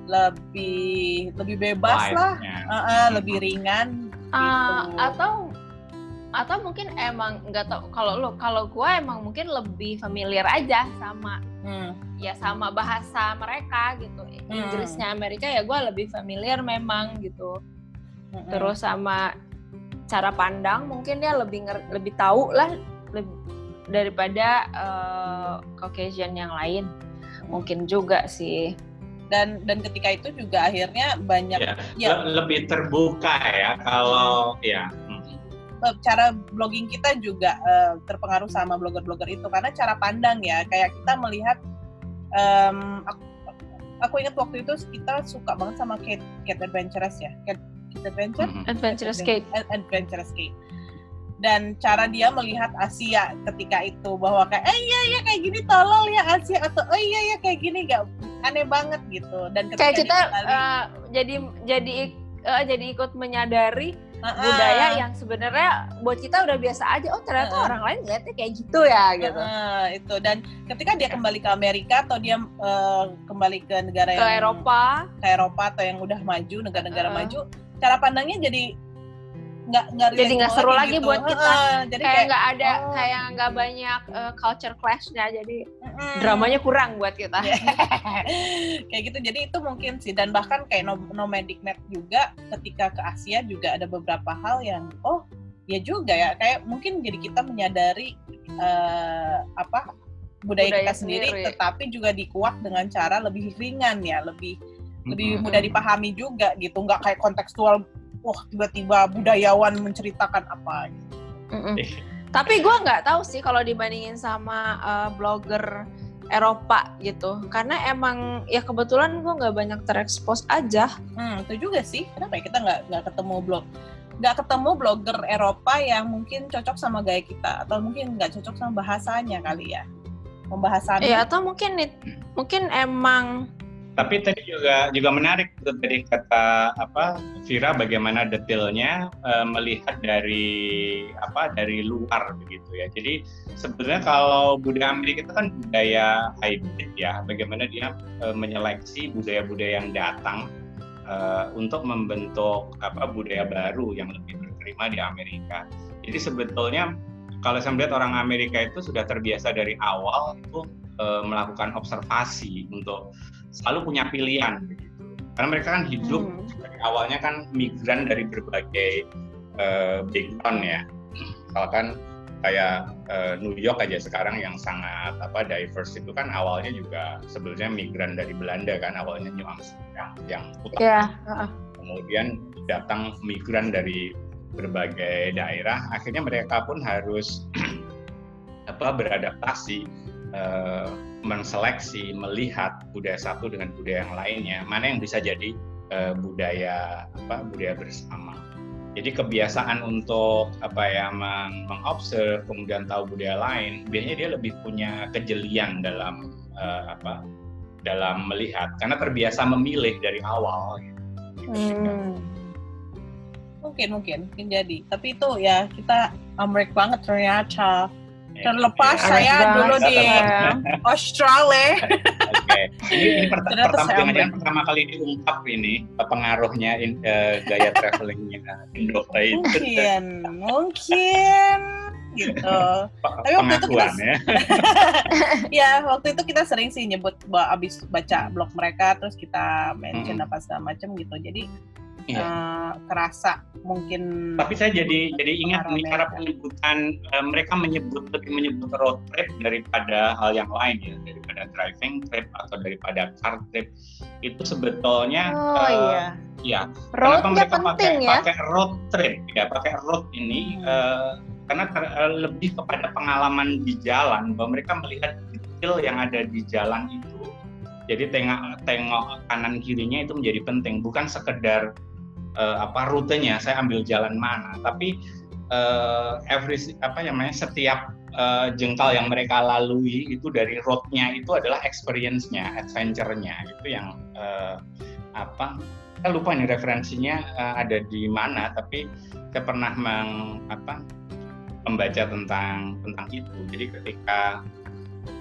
A: lebih lebih bebas lah uh, uh, lebih ringan uh, gitu.
B: atau atau mungkin emang nggak tau kalau lo kalau gue emang mungkin lebih familiar aja sama hmm. ya sama bahasa mereka gitu hmm. Inggrisnya Amerika ya gue lebih familiar memang gitu hmm. terus sama cara pandang mungkin dia lebih lebih tahu lah lebih, daripada uh, Caucasian yang lain. Mungkin juga sih.
A: Dan dan ketika itu juga akhirnya banyak ya,
C: ya. lebih terbuka ya kalau ya
A: Eh, cara blogging kita juga uh, terpengaruh sama blogger-blogger itu. Karena cara pandang ya kayak kita melihat um, aku, aku ingat waktu itu kita suka banget sama Kate Kate Adventurous ya? Kate, Kate Adventure?
B: Mm-hmm. Adventurous Kate
A: Adventurous Kate dan cara dia melihat Asia ketika itu bahwa kayak eh iya iya kayak gini tolol ya Asia atau oh iya iya kayak gini gak aneh banget gitu dan
B: kayak kita uh, jadi jadi uh, jadi ikut menyadari
A: Uh-uh.
B: budaya yang sebenarnya buat kita udah biasa aja. Oh ternyata
A: Uh-uh.
B: orang lain ngeliatnya kayak gitu ya gitu.
A: Heeh, itu dan ketika dia kembali ke Amerika atau dia eh, kembali ke negara
B: Ke
A: yang
B: Eropa,
A: ke Eropa atau yang udah maju negara-negara
B: Heeh.
A: maju cara pandangnya jadi nggak nggak
B: Jadi nggak seru lagi buat kita.
A: Heeh, jadi
B: kayak nggak ada
A: oh.
B: kayak nggak banyak uh, culture clash-nya jadi
A: mm-mm.
B: dramanya kurang buat kita.
A: Kayak gitu jadi itu mungkin sih dan bahkan kayak nom- nomadic map juga ketika ke Asia juga ada beberapa hal yang oh ya juga ya kayak mungkin jadi kita menyadari eh, apa budaya,
B: Budaya
A: kita sendiri,
B: sendiri.
A: tetapi juga dikuak dengan cara lebih ringan ya lebih lebih mudah dipahami juga gitu nggak kayak kontekstual wah tiba-tiba budayawan menceritakan apa gitu.
B: Mm-mm. Tapi gue nggak tahu sih kalau dibandingin sama uh, blogger Eropa gitu, karena emang ya kebetulan gue nggak banyak terekspos aja.
A: Hmm, itu juga sih. Kenapa ya kita nggak nggak ketemu blog nggak ketemu blogger Eropa yang mungkin cocok sama gaya kita atau mungkin nggak cocok sama bahasanya kali ya pembahasannya.
B: Ya atau mungkin mungkin emang
C: Tapi tadi juga juga menarik itu tadi kata apa Vira bagaimana detailnya eh, melihat dari apa dari luar begitu ya. Jadi sebenarnya kalau budaya Amerika itu kan budaya hybrid ya. Bagaimana dia eh, menyeleksi budaya-budaya yang datang eh, untuk membentuk apa budaya baru yang lebih diterima di Amerika. Jadi sebetulnya kalau saya melihat orang Amerika itu sudah terbiasa dari awal itu eh, melakukan observasi untuk selalu punya pilihan begitu. Karena mereka kan hidup
B: hmm,
C: dari awalnya kan migran dari berbagai eh, background ya. Misalkan kayak eh, New York aja sekarang yang sangat apa diverse itu kan awalnya juga sebenarnya migran dari Belanda kan awalnya New Amsterdam yang utama
B: ya uh,
C: kemudian datang migran dari berbagai daerah akhirnya mereka pun harus apa beradaptasi eh, menseleksi melihat budaya satu dengan budaya yang lainnya mana yang bisa jadi eh, budaya apa budaya bersama jadi kebiasaan untuk apa ya meng- mengobserv kemudian tahu budaya lain biasanya dia lebih punya kejelian dalam eh, apa dalam melihat karena terbiasa memilih dari awal gitu.
B: hmm.
A: Mungkin mungkin mungkin jadi. Tapi itu ya kita amrek banget ternyata. Terlepas
C: ya.
A: saya
B: Amrek
A: dulu di. Australia.
C: Oke, ini, ini pert-
A: Ternyata
C: pertama
A: saya
C: jangan-jangan
A: ambil.
C: pertama kali diungkap ini eh, pengaruhnya in, eh, gaya travelingnya Indo itu
A: mungkin, mungkin gitu. Tapi waktu itu
C: pengakuan
A: kita-
C: ya.
A: ya waktu itu kita sering sih nyebut bahwa abis baca blog mereka terus kita mention
C: Mm-mm.
A: apa segala macam gitu. Jadi
C: Iya.
A: eh, kerasa mungkin
C: Tapi saya jadi jadi ingat nih cara penyebutan eh, mereka menyebut lebih menyebut road trip daripada hal yang lain ya daripada driving trip atau daripada car trip itu sebetulnya
B: Oh
C: eh,
B: iya.
C: ya Kenapa
B: Roadnya
C: mereka
B: penting
C: pakai,
B: ya.
C: pakai road trip ya pakai road ini
A: Hmm.
C: eh, karena ter- eh, lebih kepada pengalaman di jalan bahwa mereka melihat detail yang ada di jalan itu jadi tengok tengok kanan kirinya itu menjadi penting bukan sekedar eh, apa rutenya saya ambil jalan mana. Tapi eh, every apa namanya setiap eh, jengkal yang mereka lalui itu dari roadnya itu adalah experience-nya adventure-nya. Itu yang eh, apa saya lupa nih referensinya eh, ada di mana tapi saya pernah meng, apa, membaca tentang tentang itu. Jadi ketika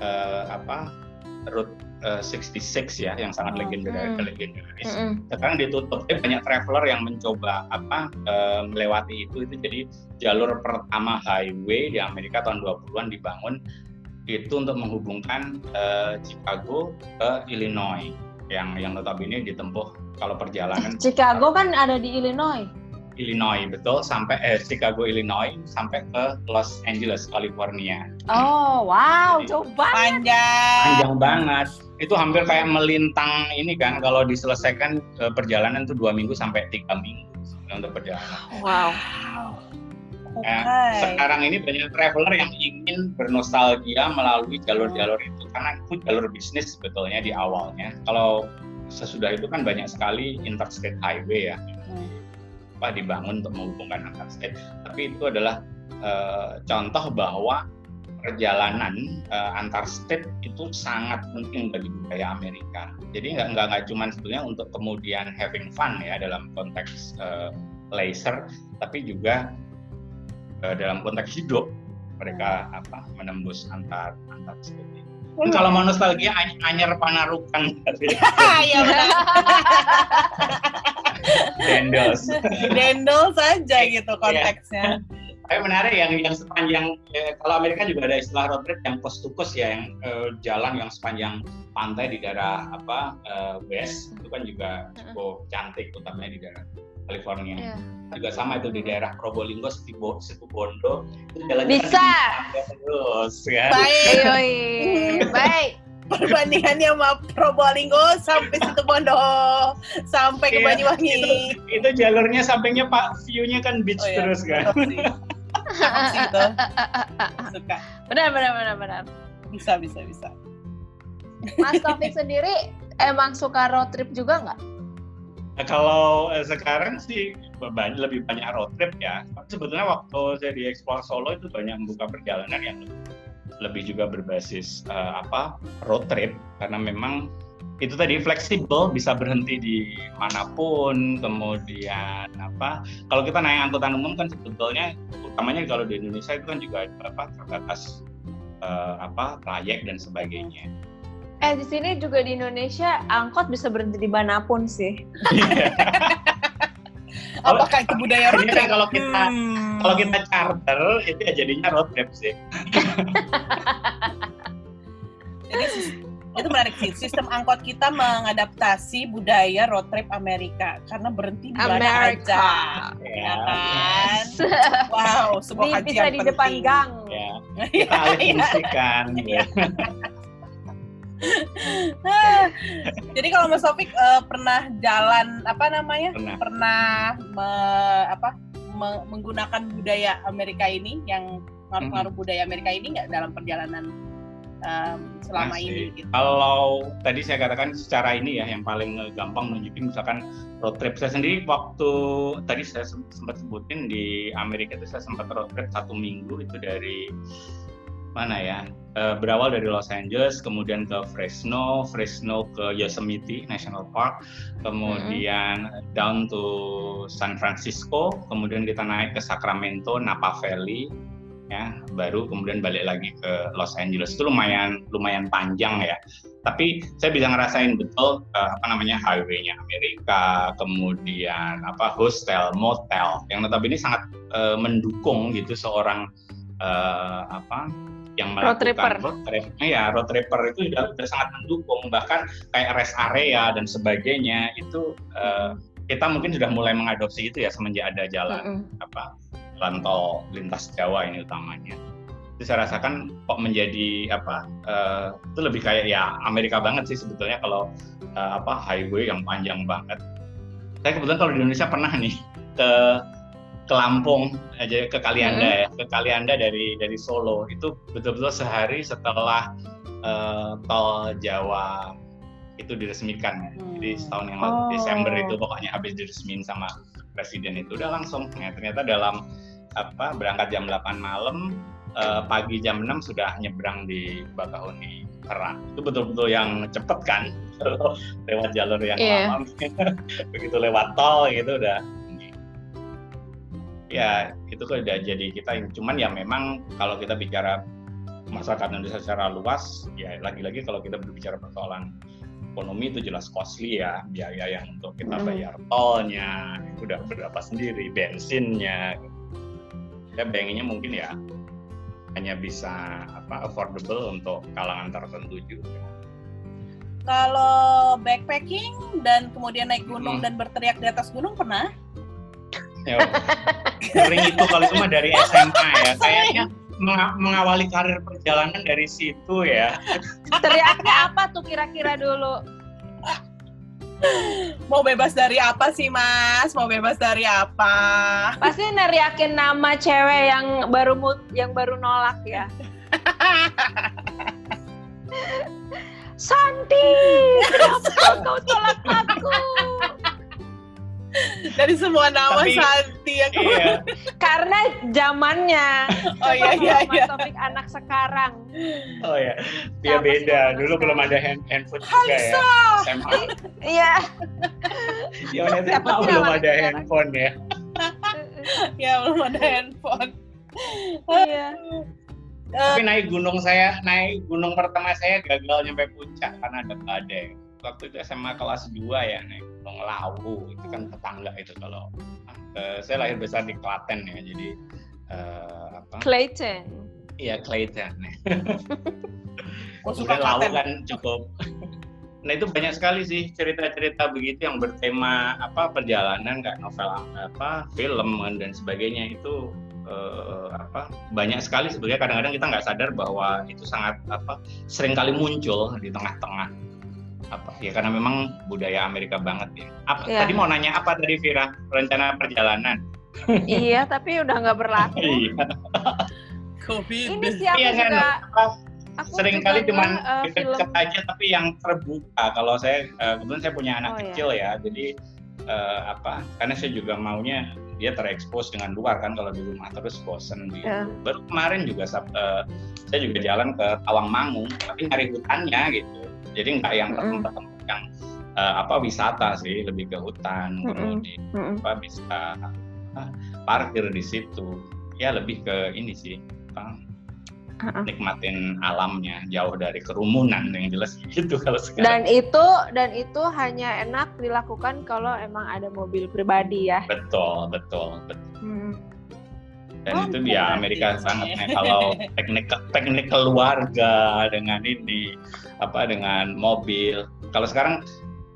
C: eh, apa route eh, 66 ya yang sangat
A: Hmm.
C: legendaris
B: Hmm.
C: legendaris
B: Mm-mm.
C: sekarang ditutup tapi banyak traveler yang mencoba apa eh, melewati itu itu jadi jalur pertama highway di Amerika tahun 20-an dibangun itu untuk menghubungkan eh, Chicago ke Illinois yang yang notabene ditempuh kalau perjalanan
B: Chicago kan ada di Illinois.
C: Illinois betul sampai eh, Chicago Illinois sampai ke Los Angeles California
B: Oh wow,
C: Jadi-
B: coba.
A: panjang.
C: panjang banget itu hampir kayak melintang ini kan kalau diselesaikan eh, perjalanan itu dua minggu sampai tiga minggu untuk perjalanan
B: Wow.
A: Oke.
C: Ya, sekarang ini banyak traveler yang ingin bernostalgia melalui jalur-jalur itu karena itu jalur bisnis sebetulnya di awalnya. Kalau sesudah itu kan banyak sekali interstate highway ya. Apa dibangun untuk menghubungkan antar state. Tapi itu adalah eh, contoh bahwa perjalanan uh, antar state itu sangat penting bagi budaya Amerika. Jadi nggak nggak nggak cuma sebetulnya untuk kemudian having fun ya dalam konteks uh, leisure, tapi juga uh, dalam konteks hidup mereka apa menembus antar antar state. Hmm. Kalau mau nostalgia Anyer Panarukan. Iya
A: Dendel. Dendel saja gitu konteksnya.
C: Tapi menarik yang yang sepanjang eh, kalau Amerika juga ada istilah road trip yang coast to coast ya yang eh, jalan yang sepanjang pantai di daerah apa eh, west itu kan juga cukup cantik utamanya di daerah California. Yeah. Juga sama itu di daerah Probolinggo, Situ, Situ Bondo itu jalan
B: bisa
C: terus kan.
B: Baik, baik
A: perbandingannya sama Probolinggo sampai situ Bondo sampai ke iya, Banyuwangi.
C: Itu, itu jalurnya sampingnya Pak view-nya kan beach oh, iya. terus kan.
A: Suka.
B: Benar benar benar benar.
A: Bisa bisa bisa.
B: Mas Taufik sendiri emang suka road trip juga nggak?
C: Nah, kalau eh, sekarang sih banyak, lebih banyak road trip ya. Sebetulnya waktu saya di Explore Solo itu banyak membuka perjalanan yang lebih juga berbasis uh, apa road trip karena memang itu tadi fleksibel bisa berhenti di mana pun kemudian apa kalau kita naik angkutan umum kan sebetulnya utamanya kalau di Indonesia itu kan juga apa terbatas uh, apa trayek dan sebagainya
B: eh di sini juga di Indonesia angkot bisa berhenti di mana pun sih.
A: Apakah itu budaya road trip?
C: kalau kita hmm. kalau kita charter itu ya jadinya road trip sih.
A: Jadi itu menarik sih. Sistem angkot kita mengadaptasi budaya road trip Amerika karena berhenti di mana aja. Ya kan? Wow sebuah
B: kajian bisa di penting. depan gang
C: ya. kita alih fungsikan ya.
A: Jadi kalau Mas Sofik uh, pernah jalan apa namanya? Pernah, pernah me, apa me, menggunakan budaya Amerika ini yang ngaruh-ngaruh budaya Amerika ini nggak dalam perjalanan um, selama Masih. ini. Gitu.
C: Kalau tadi saya katakan secara ini ya yang paling gampang nunjukin misalkan road trip saya sendiri waktu tadi saya sempat sebutin di Amerika itu saya sempat road trip satu minggu itu dari mana ya? Uh, berawal dari Los Angeles kemudian ke Fresno Fresno ke Yosemite National Park kemudian mm-hmm. down to San Francisco kemudian kita naik ke Sacramento Napa Valley ya baru kemudian balik lagi ke Los Angeles. Itu lumayan lumayan panjang ya. Tapi saya bisa ngerasain betul uh, apa namanya highway-nya Amerika kemudian apa hostel motel. Yang notabene sangat uh, mendukung gitu seorang uh, apa yang melakukan road, road trip. Ya road tripper itu sudah, sudah sangat mendukung. Bahkan kayak rest area dan sebagainya itu uh, kita mungkin sudah mulai mengadopsi itu ya semenjak ada jalan mm -hmm. apa jalan tol lintas Jawa ini utamanya. Itu saya rasakan kok menjadi apa uh, itu lebih kayak ya Amerika banget sih sebetulnya kalau uh, apa highway yang panjang banget. Saya kebetulan kalau di Indonesia pernah nih ke ke Lampung aja ke Kalianda hmm. ya ke Kalianda dari dari Solo itu betul-betul sehari setelah uh, tol Jawa itu diresmikan hmm. jadi setahun yang lalu oh. Desember itu pokoknya habis diresmikan sama presiden itu udah langsung ya, ternyata dalam apa berangkat jam 8 malam uh, pagi jam 6 sudah nyebrang di Bakahuni Perak itu betul-betul yang cepet kan lewat jalur yang yeah. lama begitu lewat tol gitu udah ya itu kan udah jadi kita yang cuman ya memang kalau kita bicara masyarakat Indonesia secara luas ya lagi-lagi kalau kita berbicara persoalan ekonomi itu jelas costly ya biaya yang untuk kita hmm. bayar tolnya itu udah berapa sendiri bensinnya saya bayanginnya mungkin ya hanya bisa apa affordable untuk kalangan tertentu juga.
A: Kalau backpacking dan kemudian naik gunung hmm. dan berteriak di atas gunung pernah?
C: Ya, sering itu kalau cuma dari SMA ya kayaknya mengawali karir perjalanan dari situ ya.
B: Teriaknya apa tuh kira-kira dulu?
A: Mau bebas dari apa sih, Mas? Mau bebas dari apa?
B: Pasti neriakin nama cewek yang baru mut, yang baru nolak ya. Santi, kenapa kau tolak aku?
A: Dari semua nama
C: Tapi-
A: Santi yang
C: iya
B: Karena zamannya.
A: Oh iya iya iya.
B: Taufik anak sekarang.
C: oh ya dia
B: Sama
C: beda dulu
B: sekarang.
C: belum ada hand handphone juga ya. SMA
B: Iya.
C: dia SMA
B: sih
C: belum ada
B: sekarang?
C: handphone ya
A: Ya belum ada handphone.
B: Iya.
A: Eh,
C: tapi naik gunung saya naik gunung pertama saya gagal nyampe puncak karena ada badai waktu itu SMA kelas 2 ya naik gunung Lawu itu kan tetangga itu kalau eh, saya lahir besar di Klaten ya jadi eh, apa?
B: Clayton.
C: iya Clayton
A: Gua suka
C: Kemudian Lawu
A: Klaten.
C: kan cukup. Nah itu banyak sekali sih cerita-cerita begitu yang bertema apa perjalanan nggak novel apa film dan sebagainya itu eh, apa banyak sekali sebenarnya. Kadang-kadang kita nggak sadar bahwa itu sangat apa sering kali muncul di tengah-tengah apa? Ya karena memang budaya Amerika banget ya. Apa?
B: Iya.
C: tadi mau nanya apa tadi Vira? Rencana perjalanan.
B: Iya, tapi udah nggak berlaku.
C: iya.
A: Covid.
B: Ini sih aku
C: Iya kan,
B: juga
C: apa,
B: aku
C: sering
B: juga
C: kali
B: eh, film.
C: deket aja tapi yang terbuka. Kalau saya eh, kebetulan saya punya anak
B: Oh, iya.
C: kecil ya jadi eh, apa? Karena saya juga maunya dia terekspos dengan luar kan kalau di rumah terus bosen gitu.
B: Iya.
C: baru kemarin juga eh, saya juga jalan ke Tawangmangu tapi nyari hutannya gitu jadi nggak yang tempat-tempat yang eh, apa wisata sih lebih ke hutan
B: Mm-mm.
C: kemudian
B: Mm-mm.
C: apa bisa apa, parkir di situ ya lebih ke ini sih apa,
B: Uh-uh.
C: nikmatin alamnya jauh dari kerumunan yang jelas gitu kalau sekarang
B: Dan itu dan itu hanya enak dilakukan kalau emang ada mobil pribadi ya.
C: betul betul betul
B: Hmm.
C: Dan
A: Oh,
C: itu dia
A: berarti.
C: Amerika sangat nah, kalau teknik teknik keluarga dengan ini apa dengan mobil kalau sekarang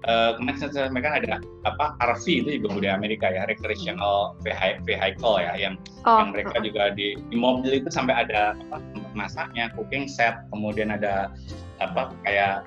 C: eh, kemarin saya sampaikan ada apa RV itu juga budaya Amerika ya recreational vehi- vehicle ya yang
B: Oh,
C: yang mereka juga di, di mobil itu sampai ada apa masaknya cooking set kemudian ada apa kayak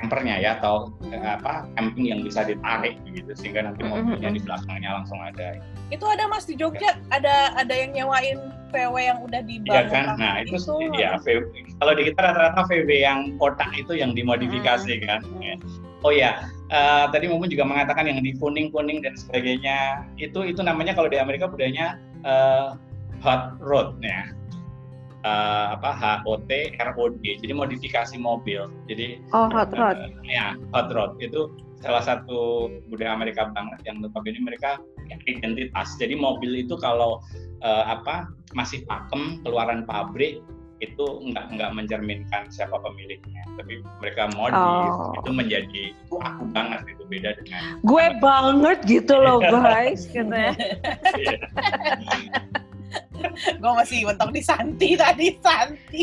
C: campernya ya atau eh, apa camping yang bisa ditarik gitu sehingga nanti mobilnya di belakangnya langsung ada
A: Itu ada Mas di Jogja, ada ada yang nyewain VW yang udah
C: Iya
A: dibangun.
C: kan? Nah itu, ya VW. kalau di kita rata-rata VW yang kotak itu yang dimodifikasi kan. Ya. Oh ya, eh, tadi Mumun juga mengatakan yang di kuning-kuning dan sebagainya itu itu namanya kalau di Amerika budayanya eh, hot rod ya. Eh, apa HOT ROD jadi modifikasi mobil jadi
B: oh hot rod.
C: Eh, ya hot rod itu salah satu budaya Amerika banget yang notabene mereka identitas. Jadi mobil itu kalau eh, apa masih pakem keluaran pabrik itu nggak nggak mencerminkan siapa pemiliknya, tapi mereka modif
B: Oh.
C: itu menjadi itu aku banget itu beda dengan
B: Gue banget gitu loh guys, gitu ya.
A: Gue masih mentok di Santi tadi, Santi.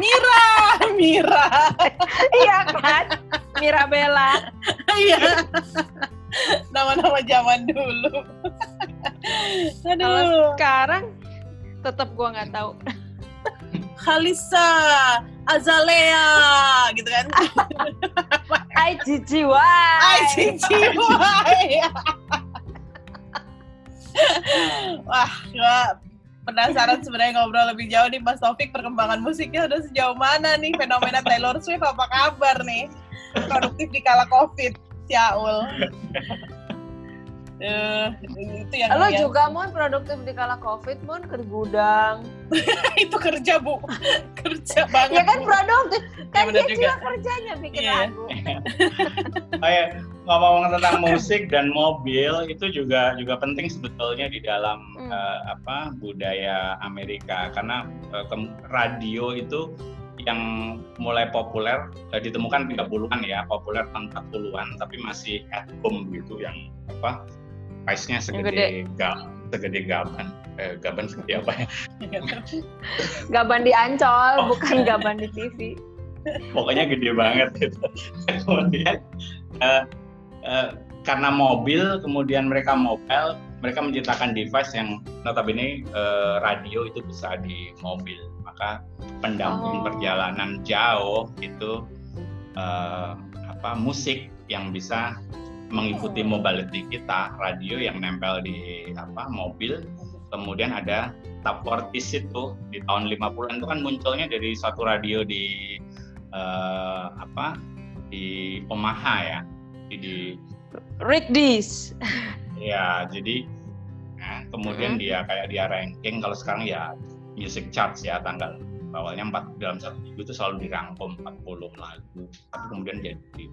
A: Mira, Mira.
B: iya kan? Mirabella.
A: Iya. Nama-nama zaman dulu.
B: Kalau
A: Aduh.
B: sekarang tetap gue nggak tahu.
A: Khalisa, Azalea, gitu kan.
B: Ai Cici wah.
A: Ay, Cici, why? Wah, gua penasaran sebenarnya ngobrol lebih jauh nih Mas Taufik perkembangan musiknya udah sejauh mana nih fenomena Taylor Swift apa kabar nih produktif di kala covid Syaul Eh, itu yang,
B: Lo
A: yang-
B: juga mon produktif di kala covid mon ke gudang.
A: itu kerja bu kerja banget
B: Ya kan produktif. Kan
A: bener
B: dia
A: juga.
B: juga kerjanya bikin
A: Iya.
B: lagu.
C: Kayak ngomong tentang musik dan mobil itu juga juga penting sebetulnya di dalam
B: Hmm.
C: eh, apa budaya Amerika karena eh, kem- radio itu yang mulai populer eh, ditemukan 30-an ya, populer tahun 40-an tapi masih at home gitu yang apa price-nya segede ga, segede gaban. Eh, gaban segede apa ya?
B: Gaban di Ancol,
C: Oh.
B: bukan gaban di TV.
C: pokoknya gede banget gitu. kemudian eh, eh, karena mobil kemudian mereka mobile mereka menciptakan device yang notabene eh, radio itu bisa di mobil maka pendamping
B: Oh.
C: perjalanan jauh itu eh, apa musik yang bisa mengikuti
A: Oh.
C: mobility kita radio yang nempel di apa mobil kemudian ada 40 itu di tahun 50-an itu kan munculnya dari suatu radio di eh, apa di Omaha ya di, di
B: read this.
C: Ya, jadi nah, kemudian
B: Hmm.
C: dia kayak dia ranking kalau sekarang ya music charts ya tanggal awalnya empat dalam satu minggu itu selalu dirangkum 40 lagu tapi kemudian jadi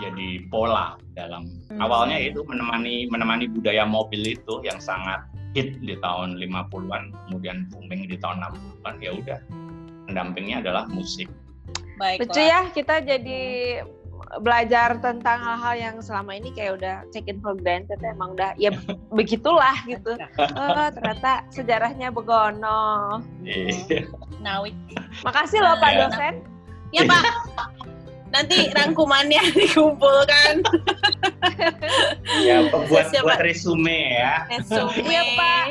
C: jadi pola dalam
A: Hmm.
C: awalnya itu menemani menemani budaya mobil itu yang sangat hit di tahun 50-an kemudian booming di tahun 60-an ya udah pendampingnya adalah musik
A: Baiklah.
B: Lucu ya kita jadi belajar tentang hal-hal yang selama ini kayak udah taken for granted emang udah ya begitulah gitu. Oh, ternyata sejarahnya begono.
C: Iya.
A: Nawik.
B: Makasih loh Pak
C: Ya.
B: dosen.
A: Ya Pak. Nanti rangkumannya dikumpulkan.
C: ya buat
A: Siapa?
C: buat resume ya
A: Resume.
B: Iya, Pak.